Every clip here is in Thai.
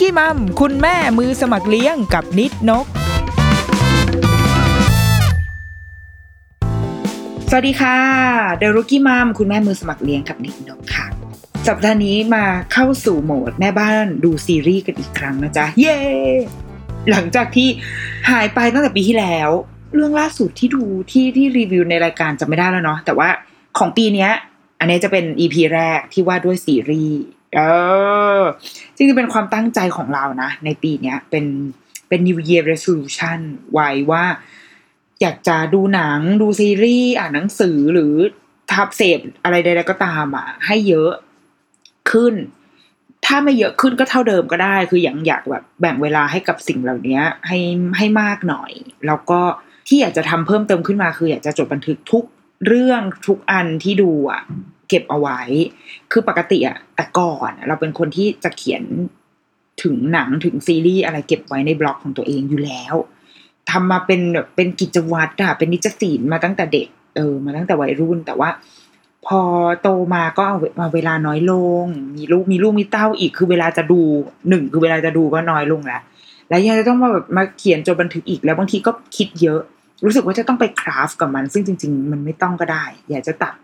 กี้มัมคุณแม่มือสมัครเลี้ยงกับนิดนก สวัสดีค่ะเดรุกี้มัมคุณแม่มือสมัครเลี้ยงกับนิดนกค่ะ สัปดาห์นี้มาเข้าสู่โหมดแม่บ้านดูซีรีส์กันอีกครั้งนะจ๊ะ เย้ หลังจากที่หายไปตั้งแต่ปีที่แล้ว เรื่องล่าสุดที่ดูที่ที่รีวิวในรายการจะไม่ได้แล้วเนาะแต่ว่าของปีนี้อันนี้จะเป็นอีพีแรกที่ว่าด้วยซีรีส์ เออจริงๆเป็นความตั้งใจของเรานะ ในปีเนี้ยเป็นเป็น New Year Resolution ไว้ว่า อยากจะดูหนังดูซีรีส์อ่านหนังสือหรือทับเสพอะไรใดๆก็ตามอะ ให้เยอะขึ้น ถ้าไม่เยอะขึ้นก็เท่าเดิมก็ได้ คืออย่างอยากแบบแบ่งเวลาให้กับสิ่งเหล่านี้ให้ให้มากหน่อย แล้วก็ที่อยากจะทำเพิ่มเติมขึ้นมาคืออยากจะจดบันทึกทุกเรื่องทุกอันที่ดูอะ เก็บเอาไว้ คือปกติอะแต่ก่อนเราเป็นคนที่จะเขียนถึงหนังถึงซีรีส์อะไรเก็บไว้ในบล็อกของตัวเองอยู่แล้วทำมาเป็นแบบเป็นกิจวัตรอะเป็นนิจศิลมาตั้งแต่เด็กเออมาตั้งแต่วัยรุ่นแต่ว่า พอโตมาก็เอามาเวลาน้อยลง มีลูกมีลูกมีเต้าอีกคือเวลาจะดูหนึ่งคือเวลาจะดูก็น้อยลงแล้วแล้วยังจะต้องมาแบบมาเขียนจดบันทึกอีกแล้วบางทีก็คิดเยอะ รู้สึกว่าจะต้องไปคราฟกับมัน ซึ่งจริง ๆ มันไม่ต้องก็ได้ อยากจะตัด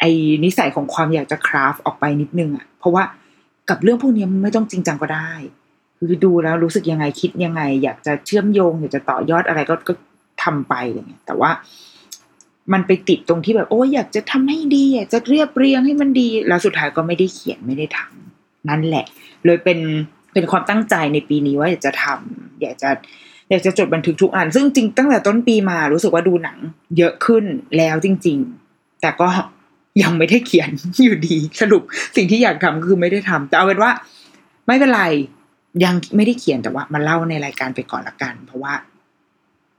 ไอ้นิสัยของความอยากจะคราฟออกไปนิดนึงอะเพราะว่ากับเรื่องพวกนี้มันไม่ต้องจริงจังก็ได้ คือดูแล้วรู้สึกยังไงคิดยังไง อยากจะเชื่อมโยง อยากจะต่อยอดอะไรก็ก็ทำไปอะไรเงี้ยแต่ว่ามันไปติดตรงที่แบบโอ้ยอยากจะทำให้ดีอยากจะเรียบเรียงให้มันดี แล้วสุดท้ายก็ไม่ได้เขียนไม่ได้ทำนั่นแหละ เลยเป็นเป็นความตั้งใจในปีนี้ว่าอยากจะทำอยากจะอยากจะจดบันทึกทุกอัน ซึ่งจริงตั้งแต่ต้นปีมารู้สึกว่าดูหนังเยอะขึ้นแล้วจริง ๆ แต่ก็ ยังไม่ได้เขียนอยู่ดีสรุปสิ่งที่อยากทำคือไม่ได้ทำแต่เอาเป็นว่า ไม่เป็นไรยังไม่ได้เขียนแต่ว่ามาเล่าในรายการไปก่อนละกัน เพราะว่า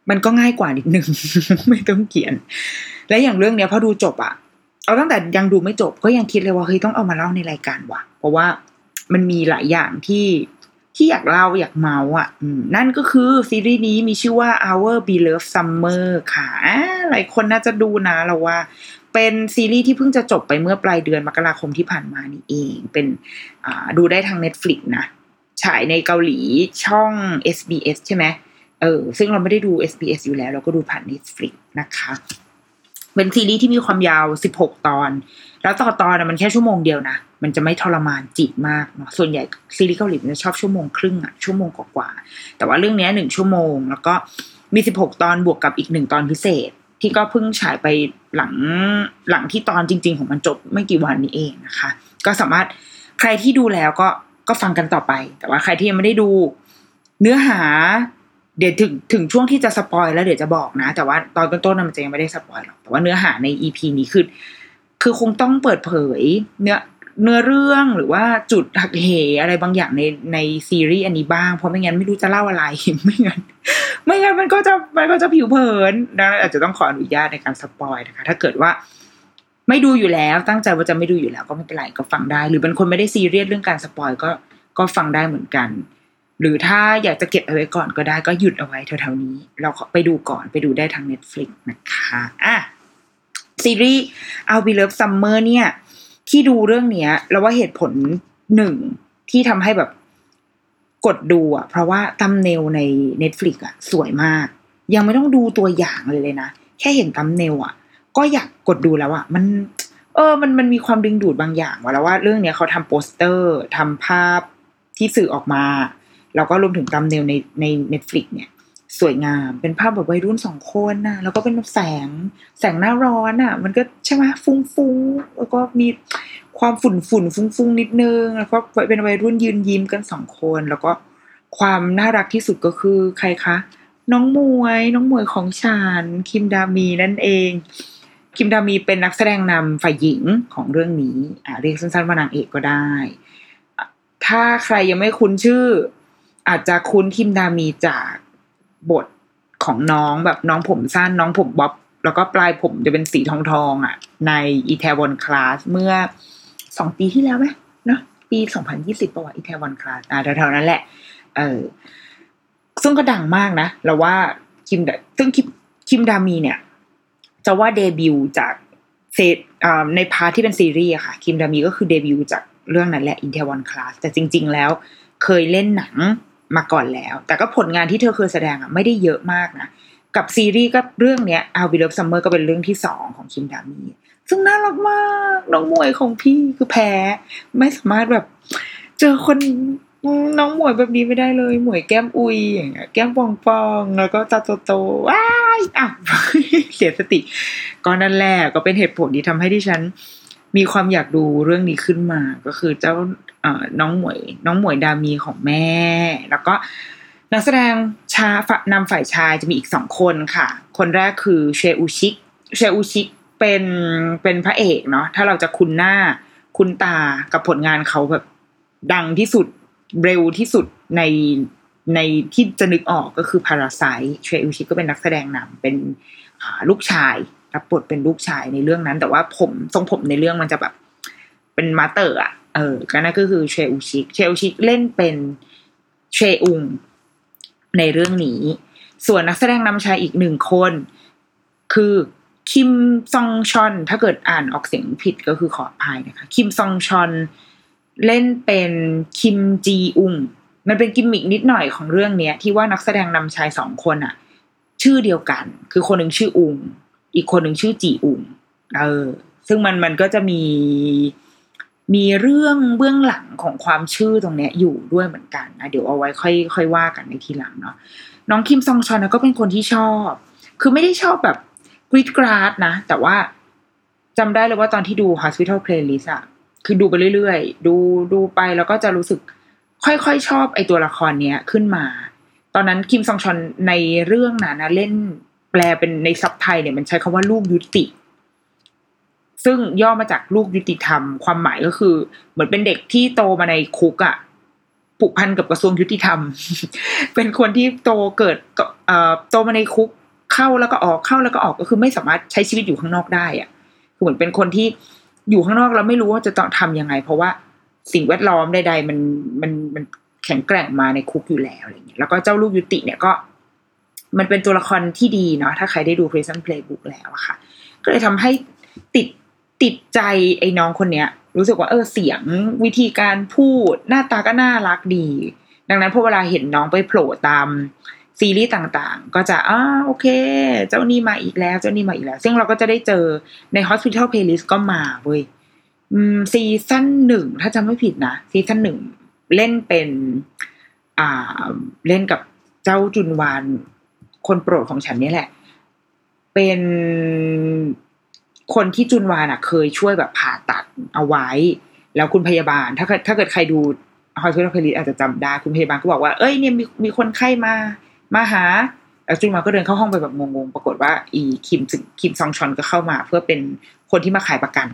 มันก็ง่ายกว่านิดนึง ไม่ต้องเขียน และอย่างเรื่องเนี้ยพอดูจบอะเอาตั้งแต่ยังดูไม่จบก็ยังคิดเลยว่าเฮ้ยต้องเอามาเล่าในรายการว่ะ เพราะว่ามันมีหลายอย่างที่ที่อยากเล่าอยากเมาอะนั่นก็คือซีรีส์นี้มีชื่อว่า Our Beloved Summer ค่ะหลายคนน่าจะดูนะเราว่า เป็นซีรีส์ที่เพิ่งจะจบไปเมื่อปลายเดือนมกราคมที่ผ่านมานี่เอง เป็นดูได้ทาง Netflix นะฉายในเกาหลีช่อง SBS ใช่ไหมเออซึ่งเราไม่ได้ดู SBS อยู่แล้ว เราก็ดูผ่าน Netflix นะคะ เป็นซีรีส์ที่มีความยาว 16 ตอน แล้วต่อตอนมันแค่ชั่วโมงเดียวนะ มันจะไม่ทรมานจิตมากเนาะส่วนใหญ่ซีรีส์เกาหลีมันจะชอบชั่วโมงครึ่งอะชั่วโมงกว่าๆแต่ว่าเรื่องนี้หนึ่งชั่วโมง แล้วก็มี 16 ตอนบวกกับอีกหนึ่งตอนพิเศษ ที่ก็เพิ่งฉายไปหลังหลังที่ตอนจริง ๆ ของมันจบไม่กี่วันนี้เองนะคะ ก็สามารถใครที่ดูแล้วก็ก็ฟังกันต่อไป แต่ว่าใครที่ยังไม่ได้ดู เนื้อหา เดี๋ยวถึงถึงช่วงที่จะ spoil แล้วเดี๋ยวจะบอกนะ แต่ว่าตอนต้นๆมันจะยังไม่ได้ spoil หรอกแต่ว่าเนื้อหาใน EP นี้คือคือคงต้องเปิดเผย เนื้อ เนื้อเรื่องหรือว่าจุดหักเหอะไรบางอย่างในในซีรีส์อันนี้บ้าง เพราะไม่งั้นไม่รู้จะเล่าอะไรไม่งั้นไม่งั้นมันก็จะมันก็จะผิวเผินดังนั้นอาจจะต้องขออนุญาตในการ spoil นะคะ ถ้าเกิดว่าไม่ดูอยู่แล้ว ตั้งใจว่าจะไม่ดูอยู่แล้วก็ไม่เป็นไรก็ฟังได้ หรือเป็นคนไม่ได้ซีเรียสเรื่องการสปอยก็ก็ฟังได้เหมือนกัน หรือถ้าอยากจะเก็บเอาไว้ก่อนก็ได้ก็หยุดเอาไว้แถวๆนี้ เราไปดูก่อนไปดูได้ทาง Netflix นะคะอะซีรีส์ I'll Be Love Summer เนี่ย ที่ดูเรื่องเนี้ย แล้วว่าเหตุผลหนึ่งที่ทำให้แบบกดดูอะ เพราะว่าตัมเนลใน Netflix อะ สวยมาก ยังไม่ต้องดูตัวอย่างเลยเลยนะ แค่เห็นตัมเนลอะ ก็อยากกดดูแล้วอะ มัน เออ มันมันมีความดึงดูดบางอย่างว่าแล้วว่าเรื่องเนี้ยเขาทำโปสเตอร์ทำภาพที่สื่อออกมา แล้วก็รวมถึงตัมเนลในใน Netflix เนี่ย สวยงาม เป็นภาพแบบวัยรุ่นสองคนน่ะแล้วก็เป็นแสงแสงหน้าร้อนอะ มันก็ใช่ไหมฟุ้งฟุ้งๆแล้วก็มีความฝุ่นฝุ่นฟุ้งฟุ้งนิดนึง แล้วก็เป็นวัยรุ่นยืนยิ้มกันสองคน แล้วก็ความน่ารักที่สุดก็คือใครคะ น้องมวย น้องมวยของฉันคิมดามีนั่นเอง คิมดามีเป็นนักแสดงนำฝ่ายหญิงของเรื่องนี้อ่าเรียกสั้นๆว่านางเอกก็ได้ ถ้าใครยังไม่คุ้นชื่อ อาจจะคุ้นคิมดามีจาก บทของน้องแบบน้องผมสั้นน้องผมบ๊อบแล้วก็ปลายผมจะเป็นสีทองทองอะ ในอีเทวอนคลาสเมื่อสองปีที่แล้วไหมเนาะปีสองพันยี่สิบประวัติ Itaewon Class อ่าแถวๆนั้นแหละ เออซึ่งก็ดังมากนะเราว่าคิมดาซึ่งคิมคิมดามีเนี่ย จะว่าเดบิวจากเซตใน part ที่เป็นซีรีส์ค่ะ คิมดามีก็คือเดบิวจากเรื่องนั้นแหละ i n t e r One Class แต่จริง ๆ แล้วเคยเล่นหนัง มาก่อนแล้ว แต่ก็ผลงานที่เธอเคยแสดงอะไม่ได้เยอะมากนะ กับซีรีส์ก็เรื่องเนี้ย Our Beloved Summer ก็เป็นเรื่องที่สองของคิมดามี ซึ่งน่ารักมาก น้องมวยของพี่คือแพ้ ไม่สามารถแบบ เจอคนน้องหมวยแบบนี้ไม่ได้เลยหมวยแก้มอุยอย่างเงี้ยแก้มปองปองๆแล้วก็ตาโตๆว้ายอะเสียสติ ก็นั่นแหละก็เป็นเหตุผลที่ทำให้ดิฉัน มีความอยากดูเรื่องนี้ขึ้นมา ก็คือเจ้า น้องหมวย น้องหมวยดามีของแม่ แล้วก็นักแสดงชาฝนำฝ่ายชายจะมีอีกสองคนค่ะ คนแรกคือเชอุชิก เชอุชิกเป็นเป็นพระเอกเนาะถ้าเราจะคุ้นหน้าคุ้นตากับผลงานเขาแบบดังที่สุดเร็วที่สุดในในที่จะนึกออกก็คือพาราไซเชอุชิก็เป็นนักแสดงนำเป็นลูกชายรับบทเป็นลูกชายในเรื่องนั้น แต่ว่าผมทรงผมในเรื่องมันจะแบบเป็นมาเตอร์อะ เออก็นั่นก็คือเชอุชิกเชอุชิกเล่นเป็นเชอุงในเรื่องนี้ ส่วนนักแสดงนำชายอีกหนึ่งคน คือคิมซองชอน ถ้าเกิดอ่านออกเสียงผิดก็คือขออภัยนะคะ คิมซองชอนเล่นเป็นคิมจีอุงมันเป็นกิมมิกนิดหน่อยของเรื่องเนี้ย ที่ว่านักแสดงนำชายสองคนอะชื่อเดียวกัน คือคนหนึ่งชื่ออุงอีกคนหนึ่งชื่อจีอุงเออ ซึ่งมันมันก็จะมี มีเรื่องเบื้องหลังของความชื่อตรงนี้อยู่ด้วยเหมือนกันนะเดี๋ยวเอาไว้ค่อยค่อยว่ากันในทีหลังเนาะน้องคิมซองชอนก็เป็นคนที่ชอบ คือไม่ได้ชอบแบบกรีดกราดนะ แต่ว่าจำได้เลยว่าตอนที่ดู Hospital Playlist อะคือดูไปเรื่อยๆ ดูดูไปแล้วก็จะรู้สึกค่อยๆ ชอบไอตัวละครเนี้ยขึ้นมา ตอนนั้นคิมซองชอนในเรื่องนั้นนะเล่นแปลเป็นในซับไทยเนี่ยมันใช้คำว่าลูกยุติ ซึ่งย่อมาจากลูกยุติธรรม ความหมายก็คือ เหมือนเป็นเด็กที่โตมาในคุกอะผูกพันกับกระทรวงยุติธรรม เป็นคนที่โตเกิดอ่อโตมาในคุกเข้าแล้วก็ออกเข้าแล้วก็ออกก็คือไม่สามารถใช้ชีวิตอยู่ข้างนอกได้อะคือเหมือนเป็นคนที่อยู่ข้างนอกแล้วไม่รู้ว่าจะต้องทำยังไง เพราะว่าสิ่งแวดล้อมใด ๆ มันมันมันแข็งแกร่งมาในคุกอยู่แล้วอะไรเงี้ยแล้วก็เจ้าลูกยุติเนี่ยก็ มันเป็นตัวละครที่ดีเนาะถ้าใครได้ดู Prison Playbook แล้วอะค่ะ ก็เลยทำให้ติด ติดใจไอ้น้องคนเนี้ย รู้สึกว่าเออเสียงวิธีการพูดหน้าตาก็น่ารักดี ดังนั้นพอเวลาเห็นน้องไปโผล่ตามซีรีส์ต่างๆ ก็จะอ่าโอเค เจ้านี่มาอีกแล้ว เจ้านี่มาอีกแล้ว ซึ่งเราก็จะได้เจอใน Hospital Playlist ก็มาเว้ยซีซั่นหนึ่งถ้าจำไม่ผิดนะซีซั่นหนึ่งเล่นเป็นอ่าเล่นกับเจ้าจุนวานคนโปรดของฉันนี่แหละ เป็น คนที่จุนวานอะเคยช่วยแบบผ่าตัดเอาไว้ แล้วคุณพยาบาล ถ้าถ้าเกิดใครดู Hospital Playlist อาจจะจำได้คุณพยาบาลก็บอกว่าเอ้ยเนี่ยมีมีคนไข้มามาหาแล้วจุนวานก็เดินเข้าห้องไปแบบงงๆปรากฏว่า อีคิมคิมซองชอนก็เข้ามา เพื่อเป็นคนที่มาขายประกัน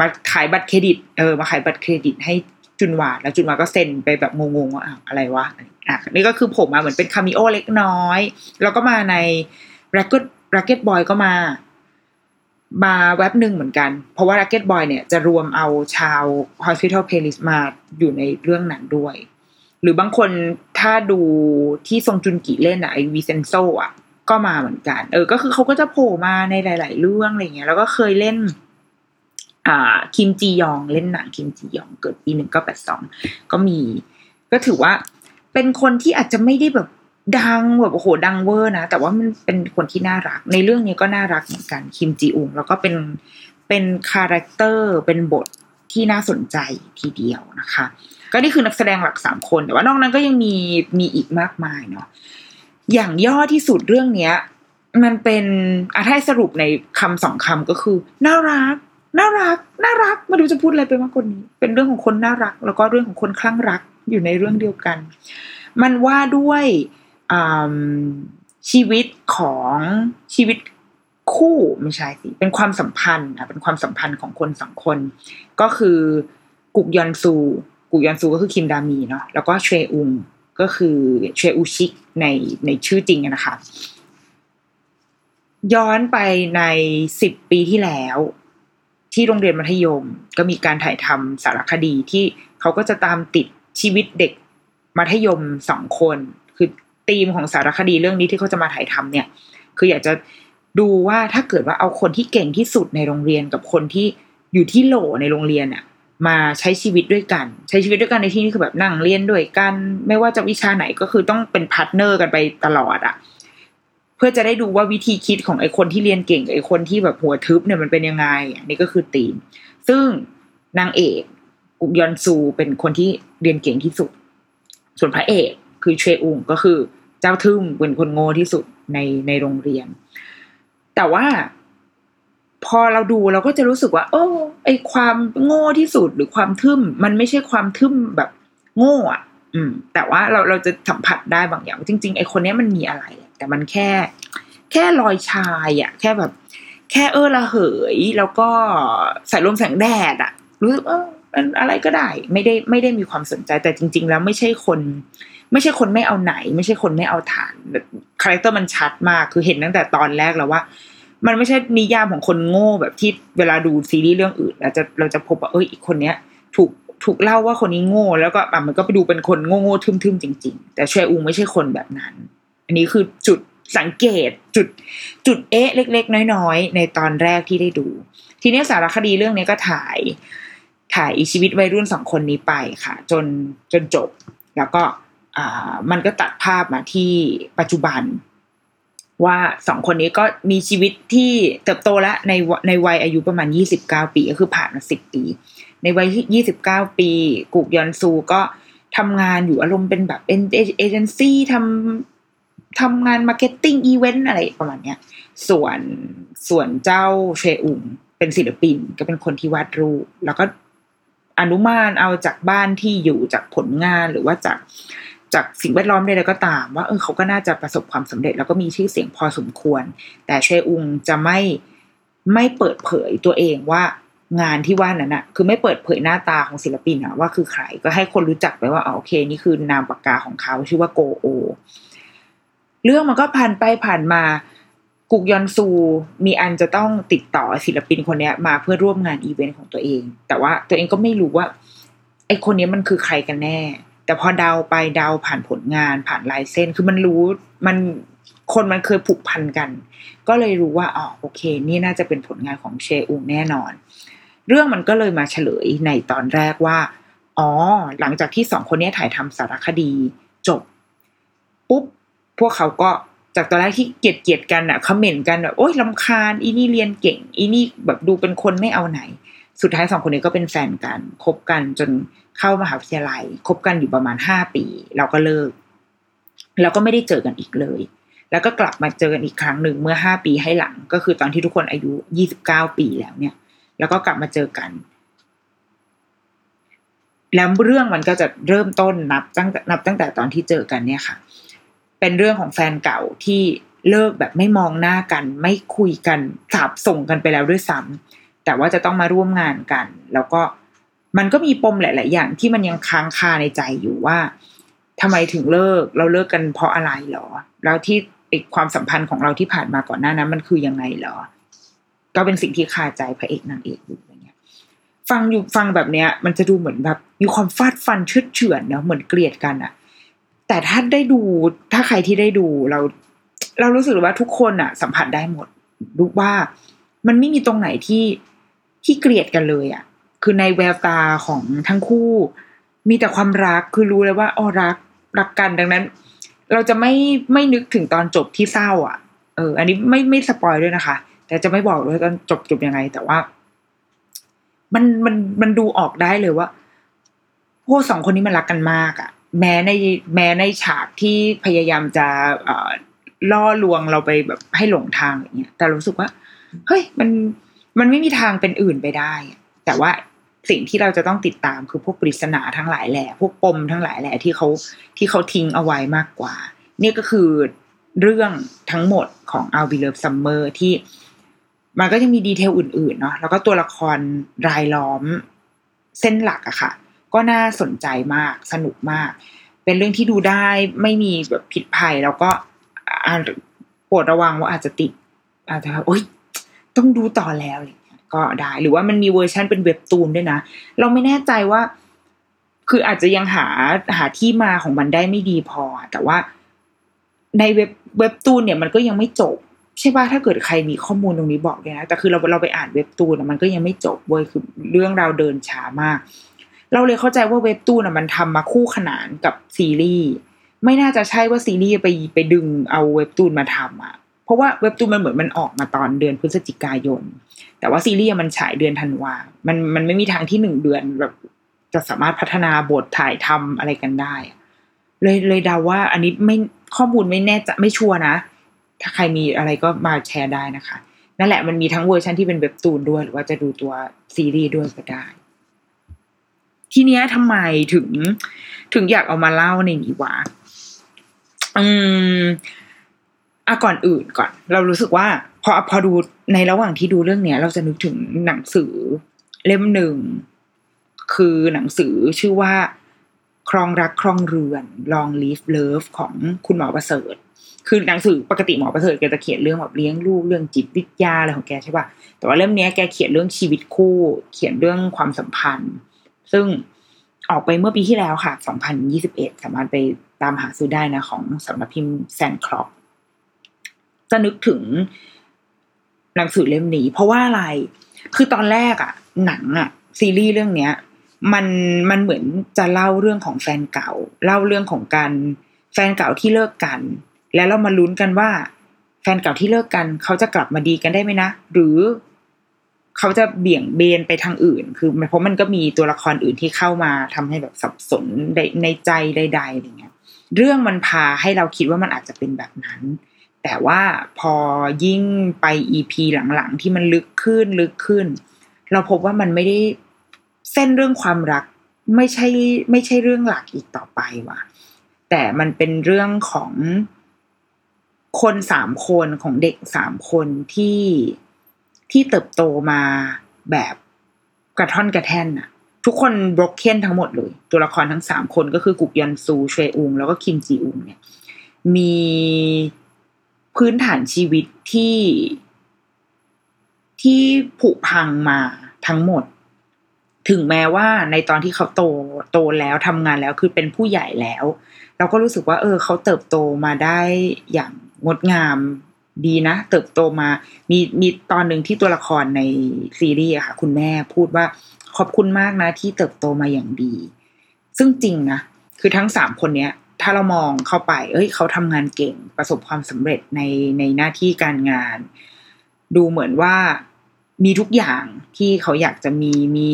มาขายบัตรเครดิตเออมาขายบัตรเครดิตให้จุนวานแล้วจุนวานก็เซ็นไปแบบงงๆว่าอ้าวอะไรวะอะนี่ก็คือผมมาเหมือนเป็นคามิโอเล็กน้อย แล้วก็มาใน Racket Racket Boy ก็มา มาเว็บหนึ่งเหมือนกัน เพราะว่า Racket Boy เนี่ยจะรวมเอาชาว Hospital Playlist มาอยู่ในเรื่องนั้นด้วย หรือบางคนถ้าดูที่ซงจุนกิเล่นอะไอวิเซนโซอะก็มาเหมือนกัน เออ ก็คือเขาก็จะโผล่มาในหลาย ๆ เรื่องอะไรเงี้ย แล้วก็เคยเล่น อ่า คิมจียองเล่นหนังคิมจียองเกิดปีหนึ่งก็แปดสองก็มี ก็ถือว่าเป็นคนที่อาจจะไม่ได้แบบ ดังแบบโอ้โหดังเวอร์นะ แต่ว่ามันเป็นคนที่น่ารัก ในเรื่องนี้ก็น่ารักเหมือนกันคิมจีอุงแล้วก็เป็นเป็น character เป็นบทที่น่าสนใจทีเดียวนะคะ ก็นี่คือนักแสดงหลักสามคน แต่ว่านอกนั้นก็ยังมีมีอีกมากมายเนาะอย่างย่อที่สุดเรื่องเนี้ย มันเป็นอาถ้าให้สรุปในคำสองคำก็คือ น่ารัก น่ารัก น่ารักไมาดูจะพูดอะไรไปมากกว่านี้ เป็นเรื่องของคนน่ารัก แล้วก็เรื่องของคนคลั่งรักอยู่ในเรื่องเดียวกัน มันว่าด้วย ชีวิตของชีวิตคู่ไม่ใช่สิเป็นความสัมพันธ์อะเป็นความสัมพันธ์ของคนสองคน ก็คือกุกยอนซูกุกยอนซูก็คือคิมดามีเนาะแล้วก็เชอุงก็คือเชอุชิกในในชื่อจริงนะคะ ย้อนไปในสิบปีที่แล้ว ที่โรงเรียนมัธยมก็มีการถ่ายทำสารคดีที่เขาก็จะตามติดชีวิตเด็กมัธยมสองคน คือ ธีมของสารคดีเรื่องนี้ที่เขาจะมาถ่ายทำเนี่ย คืออยากจะดูว่าถ้าเกิดว่าเอาคนที่เก่งที่สุดในโรงเรียนกับคนที่อยู่ที่โหล่ในโรงเรียนอะมาใช้ชีวิตด้วยกัน ใช้ชีวิตด้วยกันในที่นี้คือแบบนั่งเรียนด้วยกัน ไม่ว่าจะวิชาไหนก็คือต้องเป็น partner กันไปตลอดอะเพื่อจะได้ดูว่าวิธีคิดของไอ้คนที่เรียนเก่งกับไอ้คนที่แบบหัวทึบเนี่ยมันเป็นยังไง อันนี้ก็คือธีม ซึ่งนางเอกกุกยอนซูเป็นคนที่เรียนเก่งที่สุด ส่วนพระเอกคือเชอุงก็คือ เจ้าทึ่มเป็นคนโง่ที่สุดในในโรงเรียน แต่ว่าพอเราดูเราก็จะรู้สึกว่า โอ้ไอความโง่ที่สุดหรือความทึ่ม มันไม่ใช่ความทึ่มแบบโง่อะอืม แต่ว่าเราเราจะสัมผัสได้บางอย่าง จริง ๆ ไอคนนี้มันมีอะไร แต่มันแค่ แค่ลอยชายอะแค่แบบ แค่เออระเหย แล้วก็สายลมแสงแดดอะรู้สึกเอออะไรก็ได้ ไม่ได้ไม่ได้มีความสนใจแต่จริง ๆ แล้วไม่ใช่คน ไม่ใช่คนไม่เอาไหน ไม่ใช่คนไม่เอาถ่าน character มันชัดมากคือเห็นตั้งแต่ตอนแรกแล้วว่า มันไม่ใช่นิยามของคนโง่แบบที่เวลาดูซีรีส์เรื่องอื่นเราจะเราจะพบว่าเอออีกคนเนี้ย ถูกถูกเล่าว่าคนนี้โง่ แล้วก็มันก็ไปดูเป็นคนโง่โง่ทึมทึมจริง ๆ แต่เชอุงไม่ใช่คนแบบนั้น อันนี้คือจุดสังเกตจุดจุดเอ๊ะเล็ก ๆ น้อยๆ ในตอนแรกที่ได้ดู ทีนี้สารคดีเรื่องนี้ก็ถ่าย ถ่ายชีวิตวัยรุ่นสองคนนี้ไปค่ะ จนจนจบ แล้วก็ มันก็ตัดภาพมาที่ปัจจุบัน ว่าสองคนนี้ก็มีชีวิตที่เติบโตแล้วในในวัยอายุประมาณยี่สิบเก้าปี ก็คือผ่านมาสิบปี ในวัยยี่สิบเก้าปีกุกยอนซูก็ทำงานอยู่อารมณ์เป็นแบบเอเจนซี่ทำทำงาน marketing event อะไรประมาณเนี้ย ส่วนส่วนเจ้าเชอุงเป็นศิลปินก็เป็นคนที่วาดรูป แล้วก็อนุมานเอาจากบ้านที่อยู่จากผลงานหรือว่าจาก จากสิ่งแวดล้อมใดๆก็ตาม ว่าเออเขาก็น่าจะประสบความสำเร็จ แล้วก็มีชื่อเสียงพอสมควร แต่เชอุงจะไม่ไม่เปิดเผยตัวเองว่างานที่ว่านั้นอะคือไม่เปิดเผยหน้าตาของศิลปินอะว่าคือใครก็ให้คนรู้จักไปว่าอ๋อโอเค นี่คือนามปากกาของเขาชื่อว่าโกโอ เรื่องมันก็ผ่านไปผ่านมากุกยอนซูมีอันจะต้องติดต่อศิลปินคนนี้มาเพื่อร่วมงานอีเวนต์ของตัวเอง แต่ว่าตัวเองก็ไม่รู้ว่าไอคนนี้มันคือใครกันแน่ แต่พอเดาไปเดาผ่านผลงานผ่านลายเส้นคือมันรู้มันคนมันเคยผูกพันกัน ก็เลยรู้ว่าอ๋อโอเค นี่น่าจะเป็นผลงานของเชอุงแน่นอน เรื่องมันก็เลยมาเฉลยในตอนแรกว่าอ๋อหลังจากที่สองคนนี้ถ่ายทำสารคดีจบ ปุ๊บ พวกเขาก็จากตอนแรกที่เกลียดเกลียดกันอะคอมเมนต์กันแบบโอ๊ยลำคาญอีนี่เรียนเก่ง อีนี่แบบดูเป็นคนไม่เอาไหน สุดท้ายสองคนนี้ก็เป็นแฟนกันคบกันจน เข้ามหาวิทยาลัยคบกันอยู่ประมาณห้าปีแล้วก็เลิก แล้วก็ไม่ได้เจอกันอีกเลย แล้วก็กลับมาเจอกันอีกครั้งหนึ่งเมื่อห้าปีให้หลัง ก็คือตอนที่ทุกคนอายุยี่สิบเก้าปีแล้วเนี่ย แล้วก็กลับมาเจอกัน แล้วเรื่องมันก็จะเริ่มต้นนับตั้งนับตั้งแต่ตอนที่เจอกันเนี่ยค่ะ เป็นเรื่องของแฟนเก่าที่เลิกแบบไม่มองหน้ากัน ไม่คุยกันสาบส่งกันไปแล้วด้วยซ้ำแต่ว่าจะต้องมาร่วมงานกัน แล้วก็ มันก็มีปมหลาย ๆ อย่างที่มันยังค้างคาในใจอยู่ว่าทำไมถึงเลิกเราเลิกกันเพราะอะไรหรอ แล้วที่อีกความสัมพันธ์ของเราที่ผ่านมาก่อนหน้านั้น มันคือยังไงหรอ ก็เป็นสิ่งที่คาใจพระเอกนางเอกอยู่อย่างเงี้ย ฟังอยู่ฟังแบบเนี้ย มันจะดูเหมือนแบบ มีความฟาดฟันเชือดเฉือนเนาะเหมือนเกลียดกันอะแต่ถ้าได้ดูถ้าใครที่ได้ดูเรา เรารู้สึกว่าทุกคนอะสัมผัสได้หมดรู้ว่ามันไม่มีตรงไหนที่ที่เกลียดกันเลยอะ คือในแววตาของทั้งคู่ มีแต่ความรักคือรู้เลยว่าอ๋อรักรักกันดังนั้น เราจะไม่ไม่นึกถึงตอนจบที่เศร้า อะ เออ อันนี้ไม่ไม่สปอยด้วยนะคะ แต่จะไม่บอกด้วยตอนจบจบยังไง แต่ว่า มันมันมันดูออกได้เลยว่าพวกสองคนนี้มันรักกันมากอะ่ะ แม้ในแม้ในฉากที่พยายามจะเอ่อล่อลวงเราไปแบบให้หลงทางอย่างเงี้ยแต่รู้สึกว่า เฮ้ยมันมันไม่มีทางเป็นอื่นไปได้ แต่ว่า สิ่งที่เราจะต้องติดตามคือพวกปริศนาทั้งหลายแหละพวกปมทั้งหลายแหละที่เขาที่เขาทิ้งเอาไว้มากกว่า นี่ก็คือเรื่องทั้งหมดของ I'll Be Love Summer ที่มันก็จะมีดีเทลอื่นๆเนาะแล้วก็ตัวละครรายล้อมเส้นหลักอะค่ะ ก็น่าสนใจมากสนุกมาก เป็นเรื่องที่ดูได้ไม่มีแบบผิดภัยแล้วก็ปรดระวังว่าอาจจะติดอาจจะโอ๊ยต้องดูต่อแล้วเงี้ย ก็ได้ หรือว่ามันมีเวอร์ชันเป็นเว็บตูนด้วยนะ เราไม่แน่ใจว่า คืออาจจะยังหาหาที่มาของมันได้ไม่ดีพอ แต่ว่าในเว็บเว็บตูนเนี่ยมันก็ยังไม่จบ ใช่ป่ะถ้าเกิดใครมีข้อมูลตรงนี้บอกเลยนะแต่คือเราเราไปอ่านเว็บตูนอะมันก็ยังไม่จบเว้ยคือเรื่องราวเดินช้ามาก เราเลยเข้าใจว่าเว็บตูนอะมันทำมาคู่ขนานกับซีรีส์ไม่น่าจะใช่ว่าซีรีส์ไปไปดึงเอาเว็บตูนมาทำอะ เพราะว่าเว็บตูนมันเหมือนมันออกมาตอนเดือนพฤศจิกายน แต่ว่าซีรีส์มันฉายเดือนธันวา มันมันไม่มีทางที่หนึ่งเดือนแบบจะสามารถพัฒนาบทถ่ายทำอะไรกันได้ เลยเลยเดาว่า อันนี้ไม่ข้อมูลไม่แน่จะไม่ชัวร์นะ ถ้าใครมีอะไรก็มาแชร์ได้นะคะ นั่นแหละมันมีทั้งเวอร์ชันที่เป็นเว็บตูนด้วย หรือว่าจะดูตัวซีรีส์ด้วยก็ได้ ทีเนี้ยทำไมถึงถึงอยากเอามาเล่าในนี้วะอืม อะก่อนอื่นก่อน เรารู้สึกว่าพอพอดูในระหว่างที่ดูเรื่องเนี้ย เราจะนึกถึงหนังสือเล่มหนึ่ง คือหนังสือชื่อว่า ครองรักครองเรือน Long Live Love ของคุณหมอประเสริฐ คือหนังสือปกติหมอประเสริฐแกจะเขียนเรื่องแบบเลี้ยงลูกเรื่องจิตวิทยาอะไรของแกใช่ป่ะแต่ว่าเล่มนี้แกเขียนเรื่องชีวิตคู่ เขียนเรื่องความสัมพันธ์ ซึ่งออกไปเมื่อปีที่แล้วค่ะ 2021 สามารถไปตามหาซื้อได้นะของสำนักพิมพ์แซนคล็อป จะนึกถึงหนังสือเล่มนี้ เพราะว่าอะไร คือตอนแรกอะหนังอะซีรีส์เรื่องเนี้ย มันมันเหมือนจะเล่าเรื่องของแฟนเก่า เล่าเรื่องของการแฟนเก่าที่เลิกกัน แล้วเรามาลุ้นกันว่า แฟนเก่าที่เลิกกันเขาจะกลับมาดีกันได้ไหมนะหรือเขาจะเบี่ยงเบนไปทางอื่น คือเพราะมันก็มีตัวละครอื่นที่เข้ามาทำให้แบบสับสนในในใจใดๆอะไรเงี้ย เรื่องมันพาให้เราคิดว่ามันอาจจะเป็นแบบนั้น แต่ว่าพอยิ่งไปอีพีหลังๆ ที่มันลึกขึ้นลึกขึ้น เราพบว่ามันไม่ได้เส้นเรื่องความรักไม่ใช่ไม่ใช่เรื่องหลักอีกต่อไปว่ะ แต่มันเป็นเรื่องของคนสามคนของเด็กสามคนที่ที่เติบโตมาแบบกระท่อนกระแท่นอะทุกคนบล็อกเคนทั้งหมดเลย ตัวละครทั้งสามคนก็คือกุกยอนซูเชอุงแล้วก็คิมจีอุงเนี่ยมี พื้นฐานชีวิตที่ที่ผุพังมาทั้งหมด ถึงแม้ว่าในตอนที่เขาโตโตแล้วทำงานแล้วคือเป็นผู้ใหญ่แล้ว เราก็รู้สึกว่า เออ เขาเติบโตมาได้อย่างงดงามดีนะ เติบโตมา มีมีตอนหนึ่งที่ตัวละครในซีรีส์ค่ะ คุณแม่พูดว่าขอบคุณมากนะ ที่เติบโตมาอย่างดี ซึ่งจริงนะ คือทั้งสามคนเนี้ย ถ้าเรามองเข้าไป เอ้ย เขาทำงานเก่งประสบความสำเร็จในในหน้าที่การงาน ดูเหมือนว่ามีทุกอย่างที่เขาอยากจะมีมี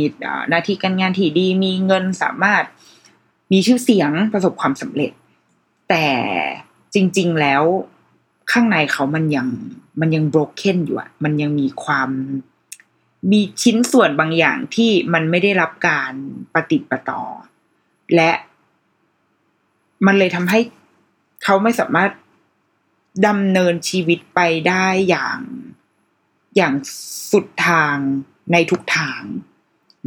หน้าที่การงานที่ดี มีเงินสามารถมีชื่อเสียงประสบความสำเร็จ แต่จริง ๆแล้วข้างในเขามันยังมันยัง broken อยู่อะมันยังมีความมีชิ้นส่วนบางอย่างที่มันไม่ได้รับการปฏิปต่อ และ มันเลยทำให้เขาไม่สามารถดำเนินชีวิตไปได้อย่างอย่างสุดทางในทุกทาง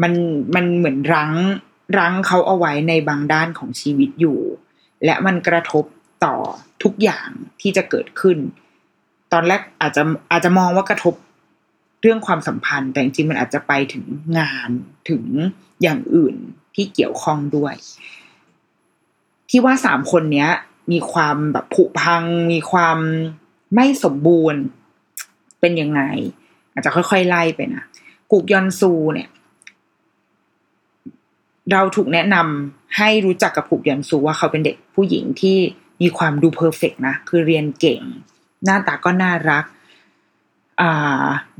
มันมันเหมือนรั้งรั้งเขาเอาไว้ในบางด้านของชีวิตอยู่ และมันกระทบต่อทุกอย่างที่จะเกิดขึ้น ตอนแรกอาจจะอาจจะมองว่ากระทบเรื่องความสัมพันธ์ แต่จริงๆมันอาจจะไปถึงงานถึงอย่างอื่นที่เกี่ยวข้องด้วย ที่ว่าสามคนเนี้ย มีความแบบผุพัง มีความไม่สมบูรณ์ เป็นยังไง อาจจะค่อยๆไล่ไปนะกุกยอนซูเนี่ย เราถูกแนะนำให้รู้จักกับผูกยันซูว่าเขาเป็นเด็กผู้หญิงที่มีความดูเพอร์เฟกนะ คือเรียนเก่ง หน้าตาก็น่ารัก